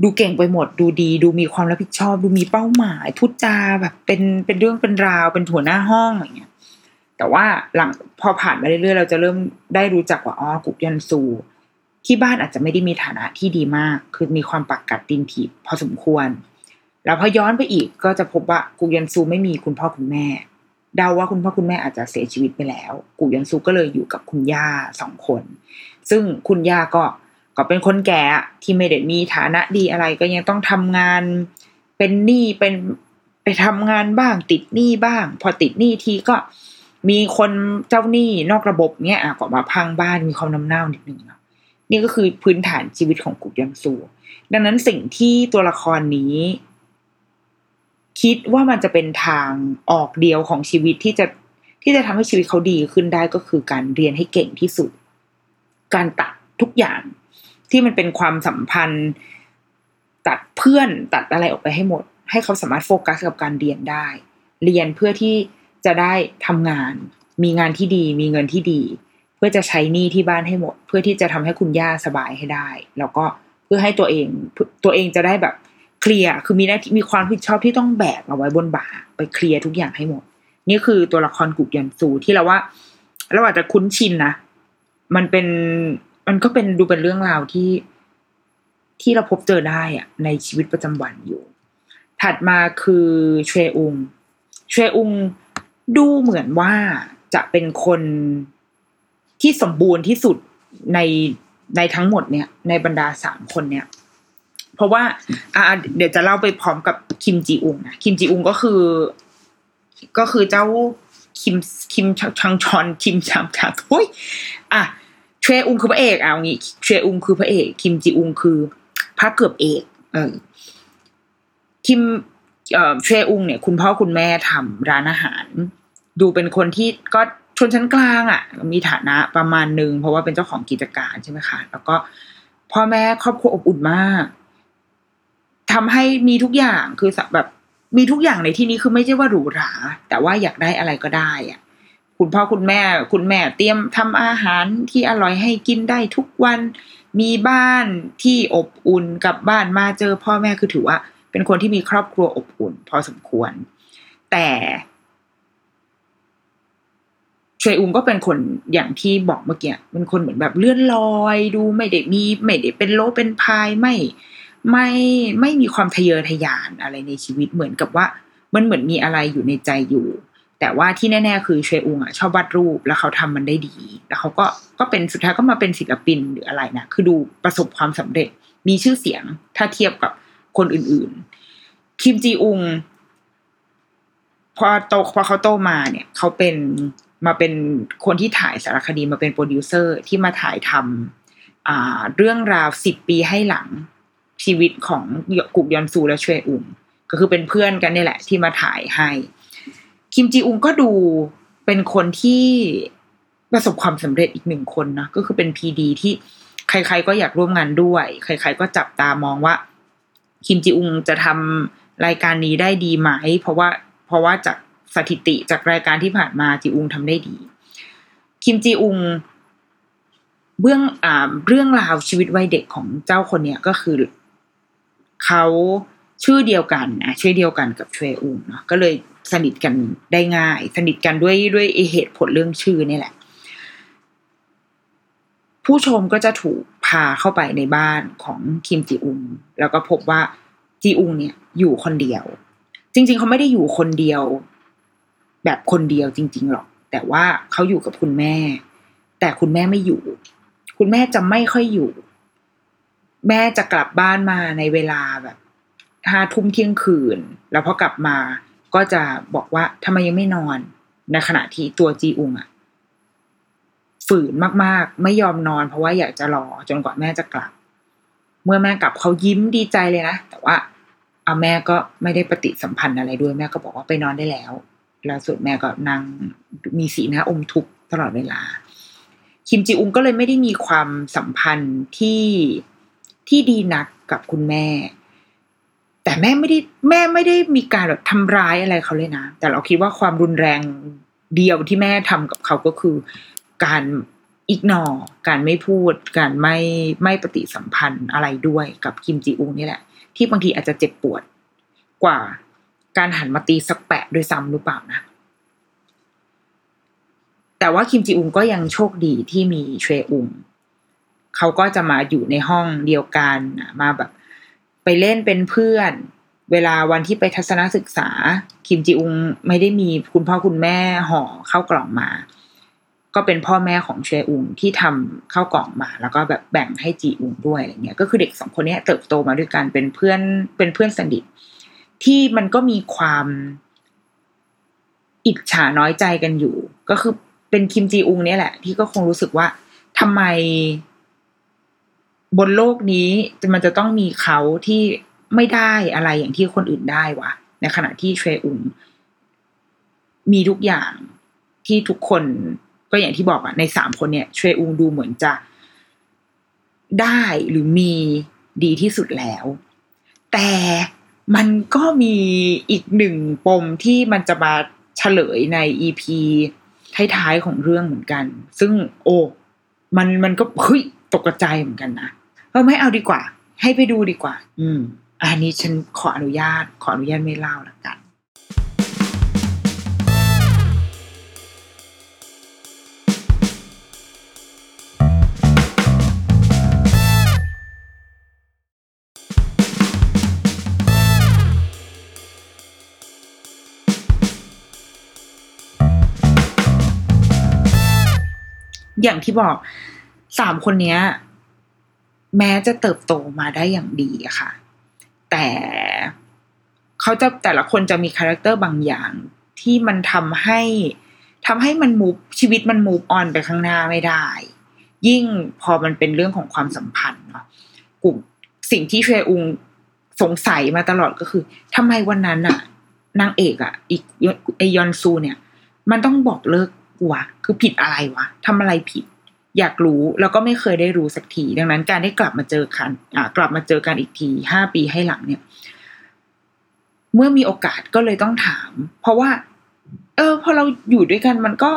ดูเก่งไปหมดดูดี ดูมีความรับผิดชอบ ดูมีเป้าหมายพูดจาแบบเป็นเป็นเรื่องเป็นราวเป็นหัวหน้าห้องอะไรเงี้ย แต่ว่าหลังพอผ่านมาเรื่อยๆ เราจะเริ่มได้รู้จักว่าอ๋อกุกยันซู ที่บ้านอาจจะไม่ได้มีฐานะที่ดีมาก คือมีความปักกัดดินถีบพอสมควร แล้วพอย้อนไปอีกก็จะพบว่ากุกยันซูไม่มีคุณพ่อคุณแม่ เดาว่าคุณพ่อคุณแม่อาจจะเสียชีวิตไปแล้วกุยันซูก็เลยอยู่กับคุณย่าสองคน ซึ่งคุณย่าก็ก็เป็นคนแก่ที่ไม่ได้มีฐานะดีอะไรก็ยังต้องทำงานเป็นหนี้เป็นไปทำงานบ้างติดหนี้บ้าง พอติดหนี้ทีก็ มีคนเจ้าหนี้นอกระบบเนี้ยอะก็มาพังบ้านมีความน้ำเน่านิดนึงนี่ก็คือพื้นฐานชีวิตของกุกยันซู ดังนั้นสิ่งที่ตัวละครนี้ คิดว่ามันจะเป็นทางออกเดียวของชีวิตที่จะที่จะทำให้ชีวิตเขาดีขึ้นได้ก็คือการเรียนให้เก่งที่สุด การตัดทุกอย่างที่มันเป็นความสัมพันธ์ ตัดเพื่อนตัดอะไรออกไปให้หมด ให้เขาสามารถโฟกัสกับการเรียนได้ เรียนเพื่อที่ จะได้ทำงาน มีงานที่ดี มีเงินที่ดี เพื่อจะใช้หนี้ที่บ้านให้หมด เพื่อที่จะทำให้คุณย่าสบายให้ได้ แล้วก็เพื่อให้ตัวเองตัวเองจะได้แบบเคลียร์คือมีหน้าที่มีความผิดชอบที่ต้องแบกเอาไว้บนบ่าไปเคลียร์ทุกอย่างให้หมด นี่คือตัวละครกุกยันซูที่เราว่าเราอาจจะคุ้นชินนะมันเป็นมันก็เป็นดูเป็นเรื่องราวที่ที่เราพบเจอได้อะในชีวิตประจำวันอยู่ ถัดมาคือเชอุงเชอุง ดูเหมือนว่าจะเป็นคนที่สมบูรณ์ที่สุดในในทั้งหมดเนี่ย ในบรรดาสามคนเนี่ย เพราะว่าอ่าเดี๋ยวจะเล่าไปพร้อมกับคิมจีอุงนะคิมจีอุงก็คือ ก็คือเจ้าคิมคิมชังชอนคิมชามชาโอ้ยอะเชอุงคือพระเอกเอางี้เชอุงคือพระเอก คิมจีอุงคือพระเกือบเอก เออคิม เอ่อเชอุงเนี่ยคุณพ่อคุณแม่ทำร้านอาหาร ดูเป็นคนที่ก็ชนชั้นกลางอะ มีฐานะประมาณหนึ่งเพราะว่าเป็นเจ้าของกิจการใช่ไหมคะ แล้วก็พ่อแม่ครอบครัวอบอุ่นมากทำให้มีทุกอย่างคือแบบมีทุกอย่างในที่นี้คือไม่ใช่ว่าหรูหรา แต่ว่าอยากได้อะไรก็ได้อะคุณพ่อคุณแม่ คุณแม่เตรียมทำอาหารที่อร่อยให้กินได้ทุกวัน มีบ้านที่อบอุ่นกับบ้านมาเจอพ่อแม่คือถือว่า เป็นคนที่มีครอบครัวอบอุ่น พอสมควร แต่เชยอุงก็เป็นคนอย่างที่บอกเมื่อกี้เป็นคนเหมือนแบบเลื่อนลอย ดูไม่ได้มีไม่ได้เป็นโลเป็นพายไม่ไม่ไม่มีความทะเยอทะยานอะไรในชีวิตเหมือนกับว่า มันเหมือนมีอะไรอยู่ในใจอยู่ แต่ว่าที่แน่ ๆ คือเชอุงอะชอบวาดรูปแล้วเขาทำมันได้ดี แล้วเขาก็ก็เป็นสุดท้ายก็มาเป็นศิลปินหรืออะไรนะคือดูประสบความสำเร็จมีชื่อเสียงถ้าเทียบกับ คนอื่นๆ คิมจีอุงพอโตพอเขาโตมาเนี่ยเขาเป็นมาเป็นคนที่ถ่ายสารคดีมาเป็นโปรดิวเซอร์ที่มาถ่ายทำเรื่องราวสิบปีให้หลังชีวิตของกุกยอนซูและชเวอุงก็คือเป็นเพื่อนกันนี่แหละ ที่มาถ่ายให้ คิมจีอุงก็ดูเป็นคนที่ประสบความสำเร็จอีกหนึ่งคนนะก็คือเป็นพีดีที่ใคร ๆ ก็อยากร่วมงานด้วย ใคร ๆ ก็จับตามองว่า คิมจีอุงจะทำรายการนี้ได้ดีไหม เพราะว่าเพราะว่าจากสถิติจากรายการที่ผ่านมาจีอุงทำได้ดี คิมจีอุงเบื้องอ่าเรื่องราวชีวิตวัยเด็กของเจ้าคนเนี้ยก็คือเขาชื่อเดียวกันนะชื่อเดียวกันกับเชอุงเนาะก็เลยสนิทกันได้ง่าย สนิทกันด้วยด้วยเหตุผลเรื่องชื่อนี่แหละ ผู้ชมก็จะถูก พาเข้าไปในบ้านของคิมจีอุง แล้วก็พบว่าจีอุงเนี่ยอยู่คนเดียว จริง ๆ เขาไม่ได้อยู่คนเดียว แบบคนเดียวจริง ๆ หรอก แต่ว่าเขาอยู่กับคุณแม่ แต่คุณแม่ไม่อยู่ คุณแม่จะไม่ค่อยอยู่ แม่จะกลับบ้านมาในเวลาแบบห้าทุ่มเที่ยงคืน แล้วพอกลับมาก็จะบอกว่าทำไมยังไม่นอน ในขณะที่ตัวจีอุงอะ ฝืนมากๆ ไม่ยอมนอนเพราะว่าอยากจะรอจนกว่าแม่จะกลับ เมื่อแม่กลับเขายิ้มดีใจเลยนะ แต่ว่าเอาแม่ก็ไม่ได้ปฏิสัมพันธ์อะไรด้วยแม่ก็บอกว่าไปนอนได้แล้ว แล้วสุดแม่ก็นั่งมีสีหน้าอมทุกข์ตลอดเวลา คิมจีอุงก็เลยไม่ได้มีความสัมพันธ์ที่ที่ดีนักกับคุณแม่ แต่แม่ไม่ได้แม่ไม่ได้มีการแบบทำร้ายอะไรเขาเลยนะ แต่เราคิดว่าความรุนแรงเดียวที่แม่ทำกับเขาก็คือ การอิกนอการไม่พูด การไม่ไม่ปฏิสัมพันธ์อะไรด้วยกับคิมจีอุงนี่แหละ ที่บางทีอาจจะเจ็บปวดกว่าการหันมาตีสักแปะด้วยซ้ำหรือเปล่านะ แต่ว่าคิมจีอุงก็ยังโชคดีที่มีเชอุงเขาก็จะมาอยู่ในห้องเดียวกันมาแบบ ไปเล่นเป็นเพื่อน เวลาวันที่ไปทัศนศึกษา คิมจีอุงไม่ได้มีคุณพ่อคุณแม่ห่อเข้ากล่องมา ก็เป็นพ่อแม่ของเชอุงที่ทำเข้ากล่องมา แล้วก็แบบแบ่งให้จีอุงด้วยอะไรเงี้ย ก็คือเด็กสองคนนี้เติบโตมาด้วยกันเป็นเพื่อนเป็นเพื่อนสนิทที่มันก็มีความอิจฉาน้อยใจกันอยู่ ก็คือเป็นคิมจีอุงเนี่ยแหละ ที่ก็คงรู้สึกว่าทำไม บนโลกนี้มันจะต้องมีเขาที่ไม่ได้อะไรอย่างที่คนอื่นได้วะในขณะที่เชอุงมีทุกอย่างที่ทุกคน ก็อย่างที่บอกอะในสามคนเนี่ยเชอุงดูเหมือนจะได้หรือมีดีที่สุดแล้ว แต่มันก็มีอีกหนึ่งปมที่มันจะมาเฉลยในอีพีท้ายๆของเรื่องเหมือนกัน ซึ่งโอ้มันมันก็เฮ้ยตกใจเหมือนกันนะเออไม่เอาดีกว่า ให้ไปดูดีกว่า อืม อันนี้ฉันขออนุญาต ขออนุญาตไม่เล่าละกัน อย่างที่บอกสามคนเนี้ย แม้จะเติบโตมาได้อย่างดีอะค่ะ แต่เขาจะแต่ละคนจะมีคาแรคเตอร์บางอย่างที่มันทำให้ทำให้มันมูฟชีวิตมันมูฟออนไปข้างหน้าไม่ได้ ยิ่งพอมันเป็นเรื่องของความสัมพันธ์เนาะกลุ่มสิ่งที่เชอุงสงสัยมาตลอดก็คือทำไมวันนั้นอะนางเอกอะอีกไอยอนซูเนี่ย มันต้องบอกเลิก วะคือผิดอะไรวะทำอะไรผิด อยากรู้แล้วก็ไม่เคยได้รู้สักที ดังนั้นการได้กลับมาเจอกันอ่ากลับมาเจอกันอีกทีห้าปีให้หลังเนี่ย เมื่อมีโอกาสก็เลยต้องถาม เพราะว่า เออพอเราอยู่ด้วยกันมันก็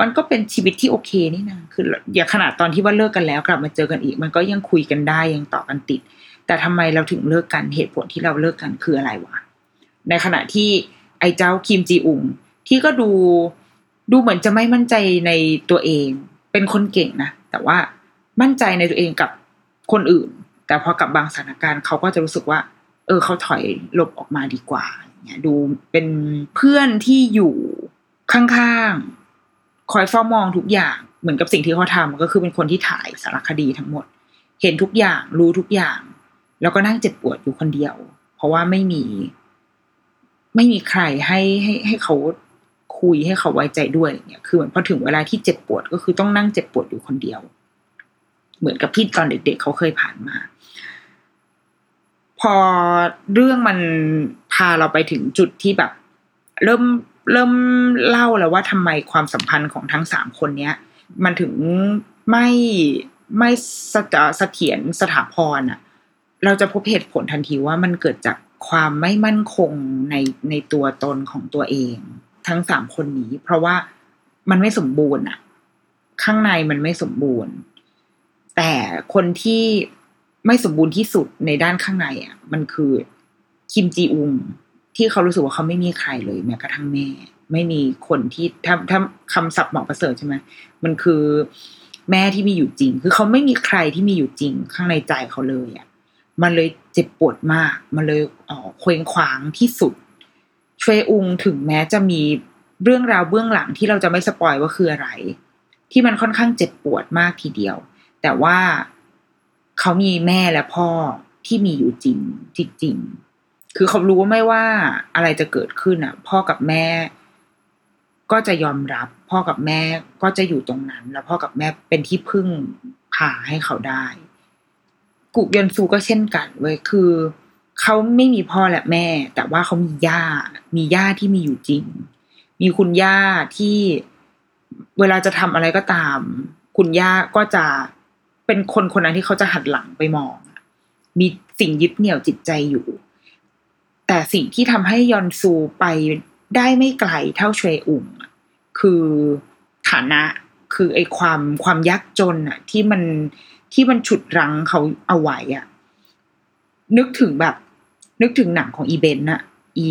มันก็เป็นชีวิตที่โอเคนี่นะคือ อย่าขนาดตอนที่ว่าเลิกกันแล้ว กลับมาเจอกันอีก มันก็ยังคุยกันได้ยังต่อกันติด แต่ทำไมเราถึงเลิกกันเหตุผลที่เราเลิกกันคืออะไรวะในขณะที่ไอ้เจ้าคิมจีอุงที่ก็ดู ดูเหมือนจะไม่มั่นใจในตัวเอง เป็นคนเก่งนะ แต่ว่ามั่นใจในตัวเองกับคนอื่น แต่พอกับบางสถานการณ์เขาก็จะรู้สึกว่า เออเขาถอยหลบออกมาดีกว่าเนี่ยดูเป็นเพื่อนที่อยู่ข้างๆ คอยเฝ้ามองทุกอย่างเหมือนกับสิ่งที่เขาทำก็คือเป็นคนที่ถ่ายสารคดีทั้งหมด เห็นทุกอย่างรู้ทุกอย่าง แล้วก็นั่งเจ็บปวดอยู่คนเดียว เพราะว่าไม่มี ไม่มีใครให้ให้ให้เขา คุยให้เขาไว้ใจด้วยเนี่ยคือเหมือนพอถึงเวลาที่เจ็บปวดก็คือต้องนั่งเจ็บปวดอยู่คนเดียว เหมือนกับที่ตอนเด็กๆเขาเคยผ่านมา พอเรื่องมันพาเราไปถึงจุดที่แบบ เริ่มเริ่มเล่าแล้วว่าทำไมความสัมพันธ์ของทั้งสามคนเนี้ย มันถึงไม่ไม่สเสถียรสถาพรอะ เราจะพบเหตุผลทันทีว่ามันเกิดจากความไม่มั่นคงในในตัวตนของตัวเอง ทั้งสามคนนี้ เพราะว่ามันไม่สมบูรณ์อะข้างในมันไม่สมบูรณ์ แต่คนที่ไม่สมบูรณ์ที่สุดในด้านข้างในอะมันคือคิมจีอุงที่เขารู้สึกว่าเขาไม่มีใครเลยแม้กระทั่งแม่ ไม่มีคนที่ถ้าถ้าคำศัพท์หมาะประเสริฐใช่ไหมมันคือแม่ที่มีอยู่จริง คือเขาไม่มีใครที่มีอยู่จริง ข้างในใจเขาเลยอะมันเลยเจ็บปวดมาก มันเลยอ๋อเคว้งคว้างที่สุด เชอุงถึงแม้จะมีเรื่องราวเบื้องหลังที่เราจะไม่สปอยว่าคืออะไร ที่มันค่อนข้างเจ็บปวดมากทีเดียว แต่ว่าเขามีแม่และพ่อที่มีอยู่จริงจริงคือเขารู้ว่าไม่ว่าอะไรจะเกิดขึ้นอะ พ่อกับแม่ ก็จะยอมรับ พ่อกับแม่ก็จะอยู่ตรงนั้น แล้วพ่อกับแม่เป็นที่พึ่งพาให้เขาได้ กุกยนซูก็เช่นกันเว้ยคือเเขาไม่มีพ่อและแม่ แต่ว่าเขามีย่า มีย่าที่มีอยู่จริง มีคุณย่าที่เวลาจะทำอะไรก็ตาม คุณย่าก็จะเป็นคนคนนั้นที่เขาจะหันหลังไปมอง มีสิ่งยึดเหนี่ยวจิตใจอยู่ แต่สิ่งที่ทำให้ยอนซูไปได้ไม่ไกลเท่าเชยอุงอะคือฐานะคือไอ้ความความยากจนอะที่มันที่มันฉุดรั้งเขาเอาไว้อะ นึกถึงแบบ นึกถึงหนังของอีเบนอะอี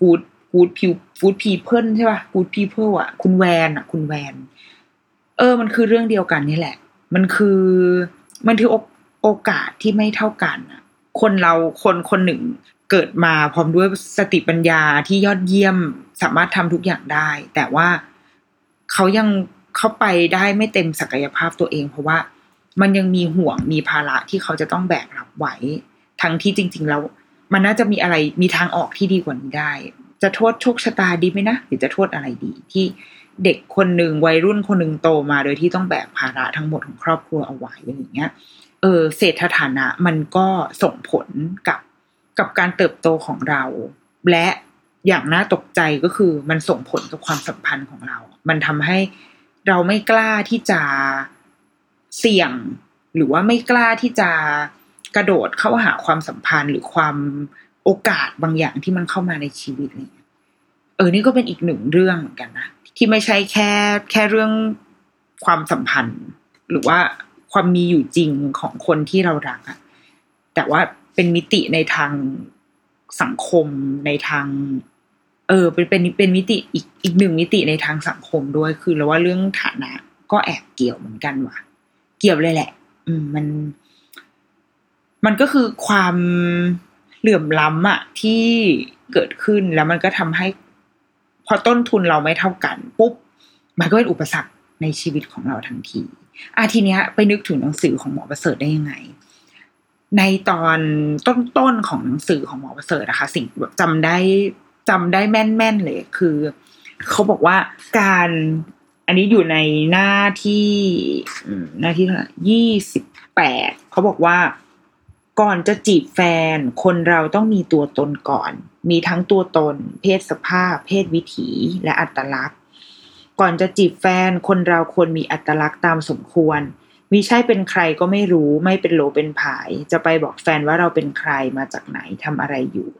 กูดกูดพิวฟูดพีเพิลใช่ป่ะกูดพีเพิลอะคุณแวนอะคุณแวน เออ มันคือเรื่องเดียวกันนี่แหละ มันคือมันคือโอโอกาสที่ไม่เท่ากันอะคนเราคนคนหนึ่งเกิดมาพร้อมด้วยสติปัญญาที่ยอดเยี่ยมสามารถทำทุกอย่างได้ แต่ว่าเขายังเขาไปได้ไม่เต็มศักยภาพตัวเอง เพราะว่ามันยังมีห่วงมีภาระที่เขาจะต้องแบกรับไหว ทั้งที่จริง ๆ แล้ว มันน่าจะมีอะไรมีทางออกที่ดีกว่านี้ได้ จะโทษโชคชะตาดีไหมนะ หรือจะโทษอะไรดี ที่เด็กคนหนึ่งวัยรุ่นคนหนึ่งโตมาโดยที่ต้องแบกภาระทั้งหมดของครอบครัวเอาไว้อย่างเงี้ยเออเศรษฐฐานะมันก็ส่งผลกับกับการเติบโตของเรา และอย่างน่าตกใจก็คือมันส่งผลกับความสัมพันธ์ของเรา มันทำให้เราไม่กล้าที่จะเสี่ยง หรือว่าไม่กล้าที่จะ กระโดดเข้าหาความสัมพันธ์หรือความโอกาสบางอย่างที่มันเข้ามาในชีวิตอะไรเงี้ยเออนี่ก็เป็นอีกหนึ่งเรื่องเหมือนกันนะที่ไม่ใช่แค่แค่เรื่องความสัมพันธ์ หรือว่าความมีอยู่จริงของคนที่เรารักอะแต่ว่าเป็นมิติในทางสังคมในทาง เออ เป็นเป็นเป็นมิติอีกอีกหนึ่งมิติในทางสังคมด้วยคือเราว่าเรื่องฐานะ ก็แอบเกี่ยวเหมือนกันว่ะ เกี่ยวเลยแหละ อืมมัน มันก็คือความเหลื่อมล้ำอะที่เกิดขึ้นแล้วมันก็ทำให้ พอต้นทุนเราไม่เท่ากัน ปุ๊บ มันก็เป็นอุปสรรคในชีวิตของเราทันทีอาทีเนี้ยไปนึกถึงหนังสือของหมอประเสริฐได้ยังไง ในตอนต้นๆของหนังสือของหมอประเสริฐนะคะ สิ่งแบบจำได้จำได้แม่นๆเลย คือ เขาบอกว่าการอันนี้อยู่ในหน้าที่หน้าที่ยี่สิบแปดเขาบอกว่า ก่อนจะจีบแฟน คนเราต้องมีตัวตนก่อน มีทั้งตัวตน เพศสภาพ เพศวิถี และอัตลักษณ์ ก่อนจะจีบแฟน คนเราควรมีอัตลักษณ์ตามสมควรมิใช่เป็นใครก็ไม่รู้ไม่เป็นโลเป็นผาย จะไปบอกแฟนว่าเราเป็นใครมาจากไหนทำอะไรอยู่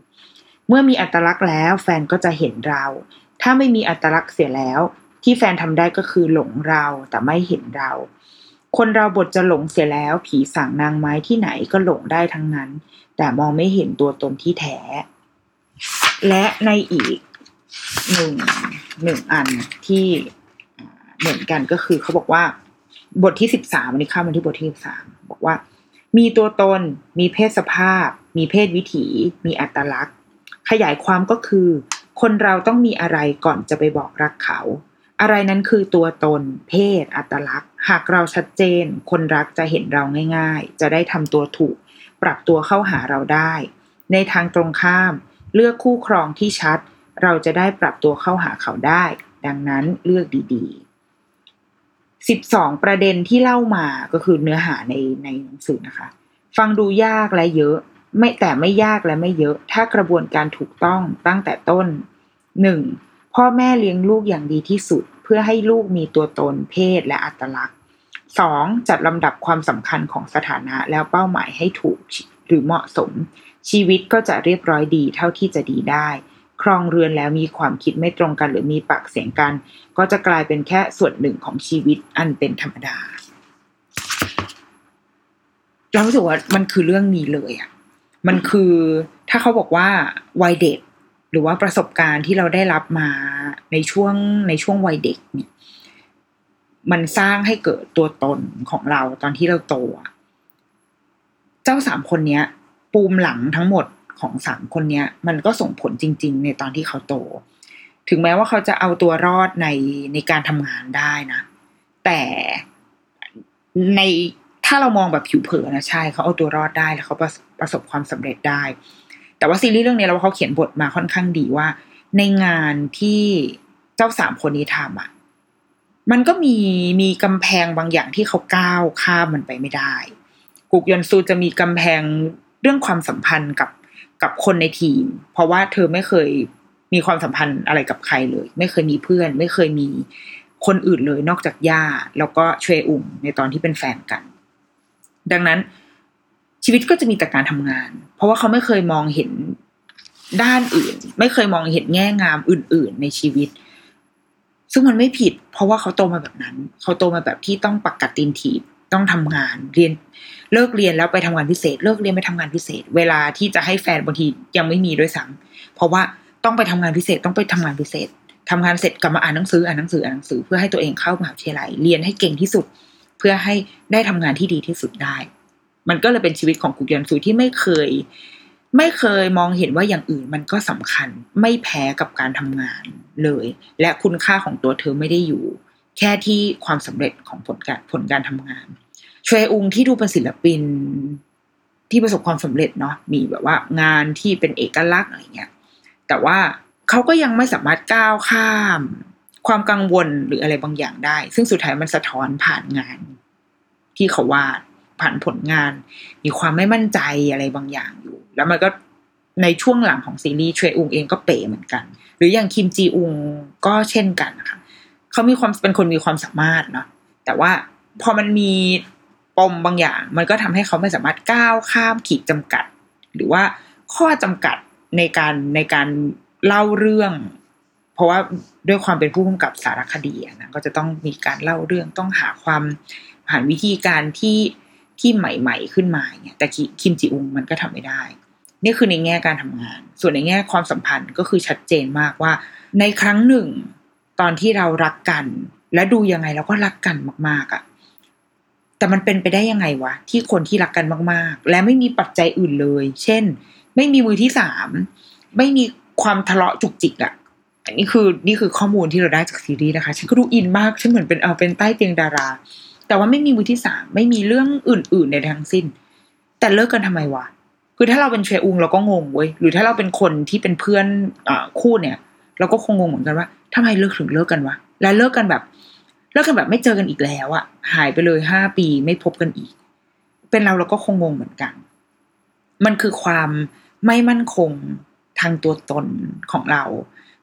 เมื่อมีอัตลักษณ์แล้ว แฟนก็จะเห็นเรา ถ้าไม่มีอัตลักษณ์เสียแล้ว ที่แฟนทำได้ก็คือหลงเราแต่ไม่เห็นเรา คนเราบทจะหลงเสียแล้ว ผีสั่งนางไม้ที่ไหนก็หลงได้ทั้งนั้น แต่มองไม่เห็นตัวตนที่แท้ และในอีกหนึ่งหนึ่งอันที่เหมือนกันก็คือเขาบอกว่า บทที่สิบสามอันนี้ข้ามมาที่บทที่สิบสามบอกว่า มีตัวตน มีเพศสภาพ มีเพศวิถี มีอัตลักษณ์ ขยายความก็คือ คนเราต้องมีอะไรก่อนจะไปบอกรักเขา อะไรนั้นคือตัวตน เพศ อัตลักษณ์ หากเราชัดเจน คนรักจะเห็นเราง่าย ๆ จะได้ทำตัวถูก ปรับตัวเข้าหาเราได้ ในทางตรงข้าม เลือกคู่ครองที่ชัด เราจะได้ปรับตัวเข้าหาเขาได้ ดังนั้นเลือกดีๆสิบสองประเด็นที่เล่ามาก็คือเนื้อหาในในหนังสือนะคะ ฟังดูยากและเยอะ ไม่แต่ไม่ยากและไม่เยอะ ถ้ากระบวนการถูกต้องตั้งแต่ต้นหนึ่ง พ่อแม่เลี้ยงลูกอย่างดีที่สุด เพื่อให้ลูกมีตัวตนเพศและอัตลักษณ์สองจัดลำดับความสำคัญของสถานะแล้วเป้าหมายให้ถูกหรือเหมาะสม ชีวิตก็จะเรียบร้อยดีเท่าที่จะดีได้ ครองเรือนแล้วมีความคิดไม่ตรงกันหรือมีปากเสียงกัน ก็จะกลายเป็นแค่ส่วนหนึ่งของชีวิตอันเป็นธรรมดาเรารู้สึกว่ามันคือเรื่องนี้เลยอะมันคือถ้าเขาบอกว่าวัยเด็ก หรือว่าประสบการณ์ที่เราได้รับมาในช่วงในช่วงวัยเด็กเนี่ย มันสร้างให้เกิดตัวตนของเราตอนที่เราโตเจ้าสามคนเนี้ย ปูมหลังทั้งหมดของสามคนเนี้ย มันก็ส่งผลจริง ๆ ในตอนที่เขาโต ถึงแม้ว่าเขาจะเอาตัวรอดในในการทำงานได้นะ แต่ในถ้าเรามองแบบผิวเผินนะใช่ เขาเอาตัวรอดได้แล้วเขาประประสบความสำเร็จได้ แต่ว่าซีรีส์เรื่องนี้เราว่าเขาเขียนบทมาค่อนข้างดีว่า ในงานที่เจ้าสามคนนี้ทำอะมันก็มีมีกำแพงบางอย่างที่เขาก้าวข้ามมันไปไม่ได้ กุกยอนซูจะมีกำแพงเรื่องความสัมพันธ์กับกับคนในทีม เพราะว่าเธอไม่เคยมีความสัมพันธ์อะไรกับใครเลย ไม่เคยมีเพื่อน ไม่เคยมีคนอื่นเลยนอกจากย่า แล้วก็เชอุงในตอนที่เป็นแฟนกัน ดังนั้น ชีวิตก็จะมีแต่การทำงาน เพราะว่าเขาไม่เคยมองเห็นด้านอื่น ไม่เคยมองเห็นแง่งามอื่น ๆ ในชีวิต ซึ่งมันไม่ผิด เพราะว่าเขาโตมาแบบนั้น เขาโตมาแบบที่ต้องปักกัดตีนถีบต้องทำงานเรียนเลิกเรียนแล้วไปทำงานพิเศษ เลิกเรียนไปทำงานพิเศษ เวลาที่จะให้แฟนบางทียังไม่มีด้วยซ้ำเพราะว่าต้องไปทำงานพิเศษต้องไปทำงานพิเศษทำงานเสร็จกลับมาอ่านหนังสืออ่านหนังสืออ่านหนังสือเพื่อให้ตัวเองเข้ามหาวิทยาลัยเรียนให้เก่งที่สุด เพื่อให้ได้ทำงานที่ดีที่สุดได้ มันก็เลยเป็นชีวิตของกุกยอนซูที่ไม่เคย ไม่เคยมองเห็นว่าอย่างอื่นมันก็สำคัญไม่แพ้กับการทำงานเลย และคุณค่าของตัวเธอไม่ได้อยู่ แค่ที่ความสำเร็จของผลการผลการทำงานชเวอุงที่ดูเป็นศิลปินที่ประสบความสำเร็จเนาะมีแบบว่า งานที่เป็นเอกลักษณ์อะไรเงี้ยแต่ว่าเขาก็ยังไม่สามารถก้าวข้าม ความกังวลหรืออะไรบางอย่างได้ ซึ่งสุดท้ายมันสะท้อนผ่านงาน ที่เขาวาด ผ่านผลงาน มีความไม่มั่นใจอะไรบางอย่างอยู่ แล้วมันก็ในช่วงหลังของซีรีส์เชอุงเองก็เป๋เหมือนกัน หรืออย่างคิมจีอุงก็เช่นกันนะคะเขามีความเป็นคนมีความสามารถเนาะแต่ว่าพอมันมีปมบางอย่าง มันก็ทำให้เขาไม่สามารถก้าวข้ามขีดจำกัด หรือว่าข้อจำกัดในการในการเล่าเรื่อง เพราะว่าด้วยความเป็นผู้กำกับสารคดีนะก็จะต้องมีการเล่าเรื่องต้องหาความหานวิธีการที่ ที่ใหม่ ๆ ขึ้นมาเนี่ยแต่คิมจิอุงมันก็ทำไม่ได้ นี่คือในแง่การทำงาน ส่วนในแง่ความสัมพันธ์ก็คือชัดเจนมากว่า ในครั้งหนึ่ง ตอนที่เรารักกัน และดูยังไงเราก็รักกันมาก ๆอะ่ะแต่มันเป็นไปได้ยังไงวะ ที่คนที่รักกันมาก ๆ และไม่มีปัจจัยอื่นเลย เช่น ไม่มีมือที่สามไม่มีความทะเลาะจุกจิกอะอันนี้คือนี่คือข้อมูลที่เราได้จากซีรีส์นะคะ ฉันก็ดูอินมากฉันเหมือนเป็นเอาเป็นใต้เตียงดารา แต่ว่าไม่มีมือที่สามไม่มีเรื่องอื่นๆในทั้งสิ้น แต่เลิกกันทำไมวะคือถ้าเราเป็นเชอุงเราก็งงเว้ยหรือถ้าเราเป็นคนที่เป็นเพื่อนอคู่เนี่ย เราก็คงงงเหมือนกันว่าทำไมเลิกถึงเลิกกันวะและเลิกกันแบบเลิกกันแบบไม่เจอกันอีกแล้วอะหายไปเลยห้าปีไม่พบกันอีก เป็นเราเราก็คงงงเหมือนกัน มันคือความไม่มั่นคงทางตัวตนของเรา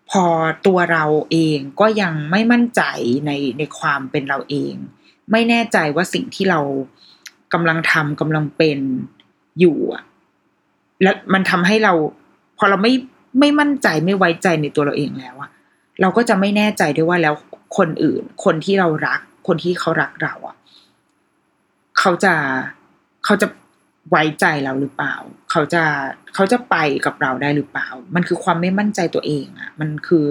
พอตัวเราเองก็ยังไม่มั่นใจในในความเป็นเราเอง ไม่แน่ใจว่าสิ่งที่เรากำลังทำกำลังเป็นอยู่อะแล้วมันทำให้เรา พอเราไม่ไม่มั่นใจไม่ไว้ใจในตัวเราเองแล้วอะเราก็จะไม่แน่ใจด้วยว่าแล้วคนอื่น คนที่เรารัก คนที่เขารักเราอะเขาจะเขาจะไว้ใจเราหรือเปล่า เขาจะเขาจะไปกับเราได้หรือเปล่า มันคือความไม่มั่นใจตัวเองอะ่ะมันคือ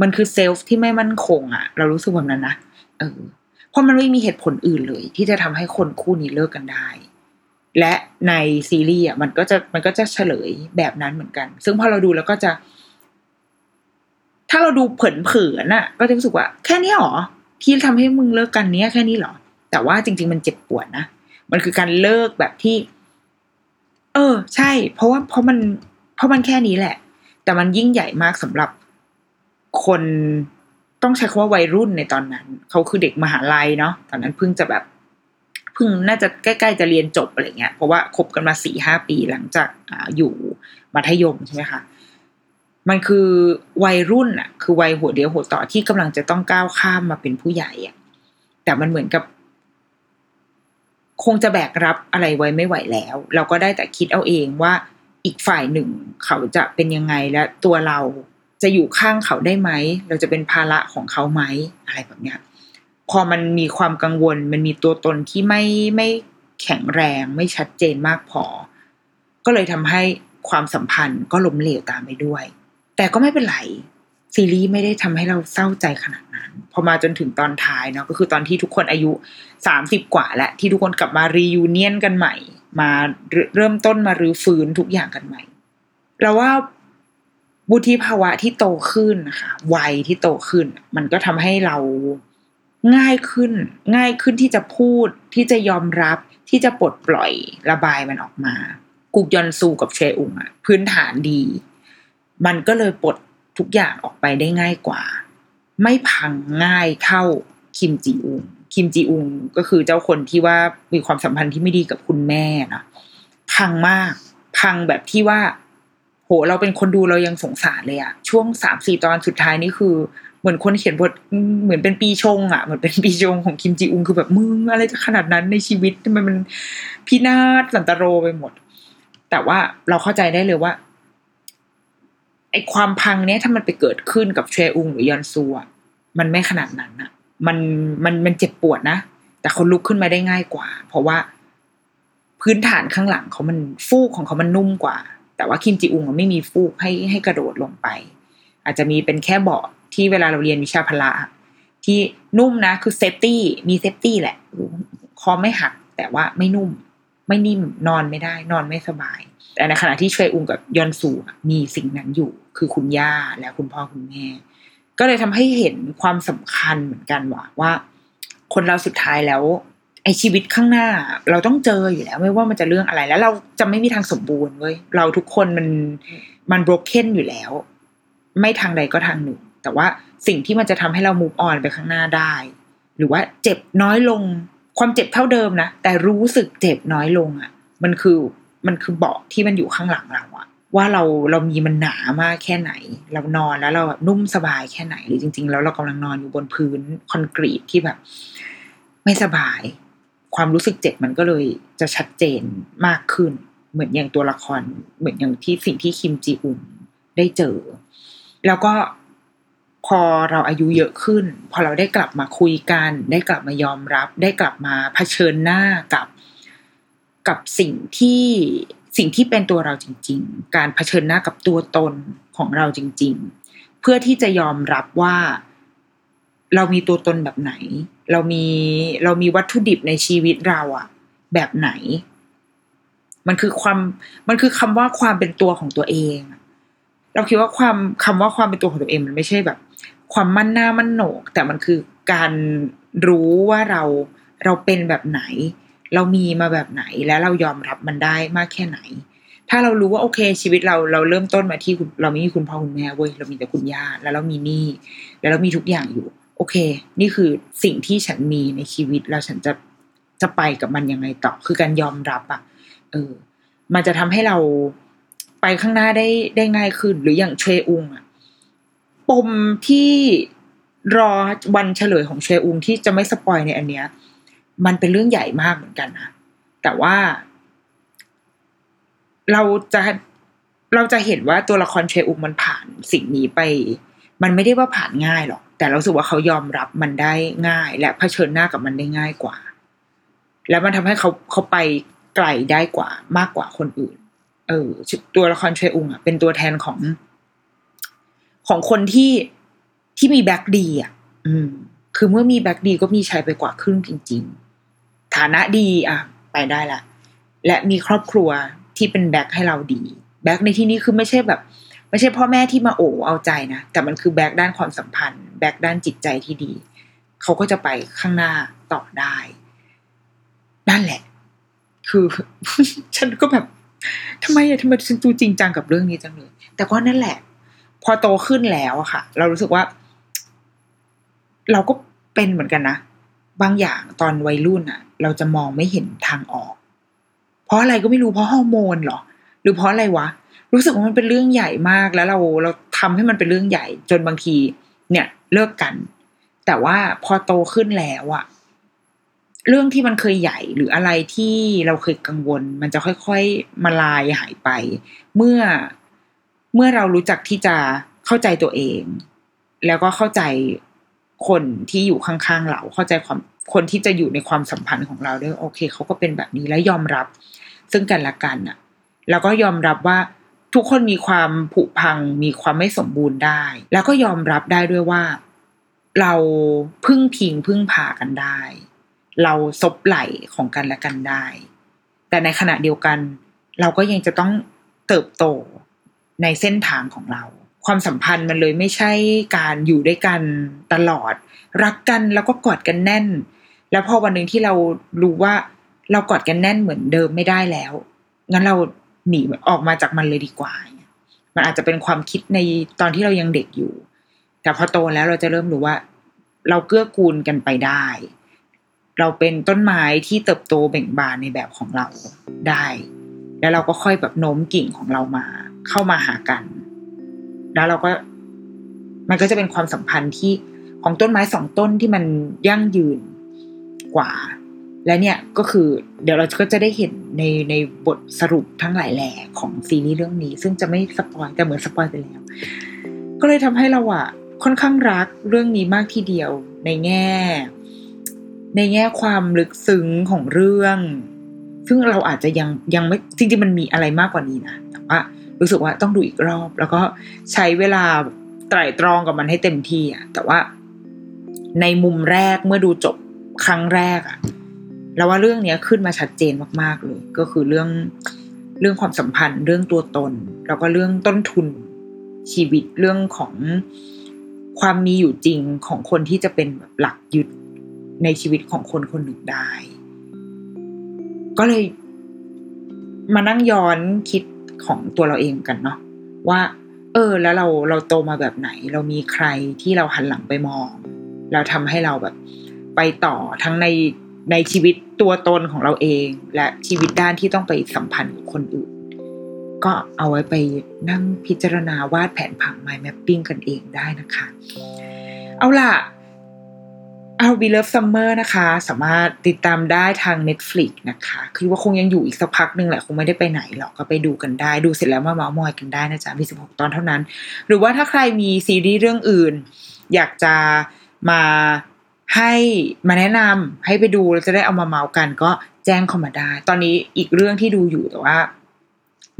มันคือเซลฟ์ที่ไม่มั่นคงอะ่ะเรารู้สึกแบบนั้นนะเออ ราะมันไม่มีเหตุผลอื่นเลย ที่จะทำให้คนคู่นี้เลิกกันได้ และในซีรีส์อะมันก็จะมันก็จะเฉลยแบบนั้นเหมือนกัน ซึ่งพอเราดูแล้วก็จะ ถ้าเราดูเผินๆน่ะ ก็จะรู้สึกว่า แค่นี้หรอที่ทำให้มึงเลิกกันเนี้ยแค่นี้หรอ แต่ว่าจริง ๆ มันเจ็บปวดนะมันคือการเลิกแบบที่ เออ ใช่ เพราะว่าเพราะมัน เพราะมันแค่นี้แหละ แต่มันยิ่งใหญ่มากสำหรับคน ต้องใช้คำว่าวัยรุ่นในตอนนั้น เขาคือเด็กมหาลัยเนาะตอนนั้นเพิ่งจะแบบเพิ่งน่าจะใกล้ๆจะเรียนจบอะไรเงี้ยเพราะว่าคบกันมาสี่ห้าปีหลังจากออยู่มัธยมใช่ไหมคะมันคือวัยรุ่นอะคือวัยหัวเดียวหัวต่อที่กำลังจะต้องก้าวข้ามมาเป็นผู้ใหญ่อะแต่มันเหมือนกับ คงจะแบกรับอะไรไว้ไม่ไหวแล้ว เราก็ได้แต่คิดเอาเองว่าอีกฝ่ายหนึ่งเขาจะเป็นยังไงและตัวเรา จะอยู่ข้างเขาได้ไหม เราจะเป็นภาระของเขาไหมอะไรแบบเนี้ยพอมันมีความกังวล มันมีตัวตนที่ไม่ไม่แข็งแรงไม่ชัดเจนมากพอ ก็เลยทำให้ความสัมพันธ์ก็ล้มเหลวตามไปด้วย แต่ก็ไม่เป็นไรซีรีส์ไม่ได้ทำให้เราเศร้าใจขนาดนั้น พอมาจนถึงตอนท้ายเนาะก็คือตอนที่ทุกคนอายุสามสิบกว่าและที่ทุกคนกลับมารียูเนียนกันใหม่ มาเริ่มต้นมารื้อฟื้นทุกอย่างกันใหม่เราว่า บุธิภาวะที่โตขึ้นนะคะวัยที่โตขึ้น มันก็ทำให้เราง่ายขึ้น ง่ายขึ้นที่จะพูดที่จะยอมรับที่จะปลดปล่อยระบายมันออกมากุกยอนซูกับเชอุงอะพื้นฐานดี มันก็เลยปลดทุกอย่างออกไปได้ง่ายกว่า ไม่พังง่ายเท่าคิมจีอุงคิมจีอุงก็คือเจ้าคนที่ว่ามีความสัมพันธ์ที่ไม่ดีกับคุณแม่นะพังมาก พังแบบที่ว่า โหเราเป็นคนดูเรายังสงสารเลยอะช่วงสามสี่ตอนสุดท้ายนี่คือ เหมือนคนเขียนบทเหมือนเป็นปีชงอะเหมือนเป็นปีชงของคิมจีอุงคือแบบมึงอะไรจะขนาดนั้นในชีวิตทำไมมันพินาศสันตโรไปหมด แต่ว่าเราเข้าใจได้เลยว่าไอความพังเนี้ยถ้ามันไปเกิดขึ้นกับเชอุงหรือยอนซูอะมันไม่ขนาดนั้นอะมันมันมันเจ็บปวดนะ แต่เขาลุกขึ้นมาได้ง่ายกว่า เพราะว่าพื้นฐานข้างหลังเขามันฟูกของเขามันนุ่มกว่า แต่ว่าคิมจีอุงมันไม่มีฟูกให้ให้กระโดดลงไป อาจจะมีเป็นแค่เบาะที่เวลาเราเรียนวิชาพละที่นุ่มนะคือ safety มี safety แหละคอไม่หัก แต่ว่าไม่นุ่ม ไม่นิ่มนอนไม่ได้ นอนไม่สบาย แต่ในขณะที่เชยอุงกับยอนซูมีสิ่งนั้นอยู่ คือคุณย่าและคุณพ่อคุณแม่ ก็เลยทำให้เห็นความสำคัญเหมือนกันว่าว่า คนเราสุดท้ายแล้ว อชีวิตข้างหน้า เราต้องเจออยู่แล้วไม่ว่ามันจะเรื่องอะไร แล้วเราจะไม่มีทางสมบูรณ์เว้ยเราทุกคนมันมันบรกเ k นอยู่แล้ว ไม่ทางใดก็ทางหนึ่ง แต่ว่าสิ่งที่มันจะทำให้เรา move on ไปข้างหน้าได้ หรือว่าเจ็บน้อยลง ความเจ็บเท่าเดิมนะแต่รู้สึกเจ็บน้อยลงอะ่ะ มันคือมันคือเบาะที่มันอยู่ข้างหลังเราอะว่าเราเรามีมันหนามากแค่ไหน เรานอนแล้วเราแบบนุ่มสบายแค่ไหนหรือจริง ๆ แล้วเรากำลังนอนอยู่บนพื้นคอนกรีตที่แบบ ไม่สบาย ความรู้สึกเจ็บมันก็เลยจะชัดเจนมากขึ้น เหมือนอย่างตัวละคร เหมือนอย่างที่สิ่งที่คิมจีอุมได้เจอ แล้วก็พอเราอายุเยอะขึ้น พอเราได้กลับมาคุยกัน ได้กลับมายอมรับ ได้กลับมาเผชิญหน้ากับ กับสิ่งที่สิ่งที่เป็นตัวเราจริง ๆ การเผชิญหน้ากับตัวตนของเราจริง ๆ เพื่อที่จะยอมรับว่าเรามีตัวตนแบบไหน เรามีเรามีวัตถุดิบในชีวิตเราอะแบบไหน มันคือความมันคือคำว่าความเป็นตัวของตัวเอง เราคิดว่าความคำว่าความเป็นตัวของตัวเองมันไม่ใช่แบบ ความมั่นหน้ามั่นโหนก แต่มันคือการรู้ว่าเราเราเป็นแบบไหน เรามีมาแบบไหนและเรายอมรับมันได้มากแค่ไหน ถ้าเรารู้ว่าโอเค ชีวิตเราเราเริ่มต้นมาที่เราไม่มีคุณพ่อคุณแม่เว้ยเรามีแต่คุณย่าแล้วเรามีหนี้แล้วเรามีทุกอย่างอยู่ โอเค นี่คือสิ่งที่ฉันมีในชีวิตแล้วฉันจะจะไปกับมันยังไงต่อ คือการยอมรับอะ่ะ เออ มันจะทำให้เราไปข้างหน้าได้ได้ง่ายขึ้น หรืออย่างเชอุงอะปมที่รอวันเฉลยของเชอุงที่จะไม่สปอยในอันเนี้ย มันเป็นเรื่องใหญ่มากเหมือนกันนะ แต่ว่า เราจะเราจะเห็นว่าตัวละครเชอุงมันผ่านสิ่งนี้ไป มันไม่ได้ว่าผ่านง่ายหรอก แต่เราสึกว่าเขายอมรับมันได้ง่าย และเผชิญหน้ากับมันได้ง่ายกว่า แล้วมันทำให้เขาเขาไปไกลได้กว่ามากกว่าคนอื่น เออ ตัวละครเชอุงอะเป็นตัวแทนของ ของคนที่ที่มี back ดีอะ อืม คือเมื่อมี back ดีก็มีชัยไปกว่าครึ่งจริง ๆ ฐานะดีอะ ไปได้ละ และมีครอบครัวที่เป็น back ให้เราดี back ในที่นี้คือไม่ใช่แบบ ไม่ใช่พ่อแม่ที่มาโอ๋เอาใจนะ แต่มันคือ back ด้านความสัมพันธ์ back ด้านจิตใจที่ดี เขาก็จะไปข้างหน้าต่อได้ นั่นแหละ คือ ฉันก็แบบทำไมอะทำไมฉันดูจริงจังกับเรื่องนี้จังเลย แต่ก็นั่นแหละ พอโตขึ้นแล้วอะค่ะ เรารู้สึกว่า เราก็เป็นเหมือนกันนะ บางอย่างตอนวัยรุ่นอะเราจะมองไม่เห็นทางออก เพราะอะไรก็ไม่รู้เพราะฮอร์โมนเหรอ หรือเพราะอะไรวะ รู้สึกว่ามันเป็นเรื่องใหญ่มาก แล้วเราเราทำให้มันเป็นเรื่องใหญ่ จนบางที เนี่ย เลิกกัน แต่ว่าพอโตขึ้นแล้วอะเรื่องที่มันเคยใหญ่หรืออะไรที่เราเคยกังวล มันจะค่อยๆมาลายหายไป เมื่อเมื่อเรารู้จักที่จะเข้าใจตัวเอง แล้วก็เข้าใจคนที่อยู่ข้างๆเราเข้าใจความคนที่จะอยู่ในความสัมพันธ์ของเราด้วยโอเคเขาก็เป็นแบบนี้และยอมรับ ซึ่งกันและกันอะแล้วก็ยอมรับว่า ทุกคนมีความผุพัง มีความไม่สมบูรณ์ได้ แล้วก็ยอมรับได้ด้วยว่า เราพึ่งพิงพึ่งพากันได้ เราซบไหลของกันและกันได้ แต่ในขณะเดียวกัน เราก็ยังจะต้องเติบโตในเส้นทางของเรา ความสัมพันธ์มันเลยไม่ใช่การอยู่ด้วยกันตลอด รักกันแล้วก็กอดกันแน่น แล้วพอวันหนึ่งที่เรารู้ว่าเรากอดกันแน่นเหมือนเดิมไม่ได้แล้วงั้นเรา หนีออกมาจากมันเลยดีกว่า มันอาจจะเป็นความคิดในตอนที่เรายังเด็กอยู่ แต่พอโตแล้วเราจะเริ่มรู้ว่า เราเกื้อกูลกันไปได้ เราเป็นต้นไม้ที่เติบโตเบ่งบานในแบบของเราได้ แล้วเราก็ค่อยแบบโน้มกิ่งของเรามา เข้ามาหากัน แล้วเราก็มันก็จะเป็นความสัมพันธ์ที่ของต้นไม้สองต้นที่มันยั่งยืนกว่า และเนี่ยก็คือเดี๋ยวเราก็จะได้เห็นในในบทสรุปทั้งหลายแหล่ของซีรีส์เรื่องนี้ ซึ่งจะไม่ spoil แต่เหมือน spoil ไปแล้ว ก็เลยทำให้เราอะค่อนข้างรักเรื่องนี้มากทีเดียวในแง่ ในแง่ความลึกซึ้งของเรื่อง ซึ่งเราอาจจะยังยังไม่จริงๆมันมีอะไรมากกว่านี้นะแต่ว่ารู้สึกว่าต้องดูอีกรอบ แล้วก็ใช้เวลาไตร่ตรองกับมันให้เต็มที่อะแต่ว่าในมุมแรกเมื่อดูจบครั้งแรกอะ แล้วว่าเรื่องเนี้ยขึ้นมาชัดเจนมากๆเลย ก็คือเรื่องเรื่องความสัมพันธ์ เรื่องตัวตน แล้วก็เรื่องต้นทุนชีวิตเรื่องของความมีอยู่จริงของคนที่จะเป็นแบบหลักยึดในชีวิตของคนคนหนึ่งได้ ก็เลยมานั่งย้อนคิดของตัวเราเองกันเนาะว่า เออ แล้วเราเราโตมาแบบไหน เรามีใครที่เราหันหลังไปมอง เราทำให้เราแบบไปต่อทั้งใน ในชีวิตตัวตนของเราเอง และชีวิตด้านที่ต้องไปสัมพันธ์กับคนอื่น ก็เอาไว้ไปนั่งพิจารณาวาดแผนผัง mind mapping กันเองได้นะคะ เอาล่ะเอา Be Love Summer นะคะ สามารถติดตามได้ทาง Netflix นะคะ คือว่าคงยังอยู่อีกสักพักหนึ่งแหละคงไม่ได้ไปไหนหรอกก็ไปดูกันได้ ดูเสร็จแล้วมาเมาส์มอยกันได้นะจ๊ะมี 16 ตอนเท่านั้น หรือว่าถ้าใครมีซีรีส์เรื่องอื่น อยากจะมา ให้มาแนะนำให้ไปดูแล้วจะได้เอามาเมาท์กัน ก็แจ้งเข้ามาได้ ตอนนี้อีกเรื่องที่ดูอยู่แต่ว่า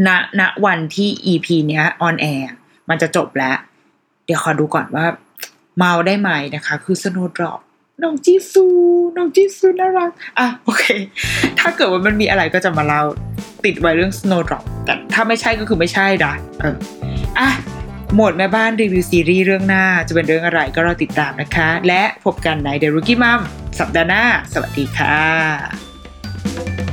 ณณวันที่ EP เนี้ยออนแอร์มันจะจบแล้ว เดี๋ยวขอดูก่อนว่า เมาท์ได้ไหมนะคะ คือ Snowdrop น้องจีซูน้องจีซูน่ารัก อะโอเค ถ้าเกิดว่ามันมีอะไรก็จะมาเล่าติดไว้เรื่อง Snowdrop แต่ถ้าไม่ใช่ก็คือไม่ใช่นะเอออะ หมดแม่บ้านรีวิวซีรีส์เรื่องหน้าจะเป็นเรื่องอะไรก็รอติดตามนะคะ และพบกันใน The Rookie Mom สัปดาห์หน้า สวัสดีค่ะ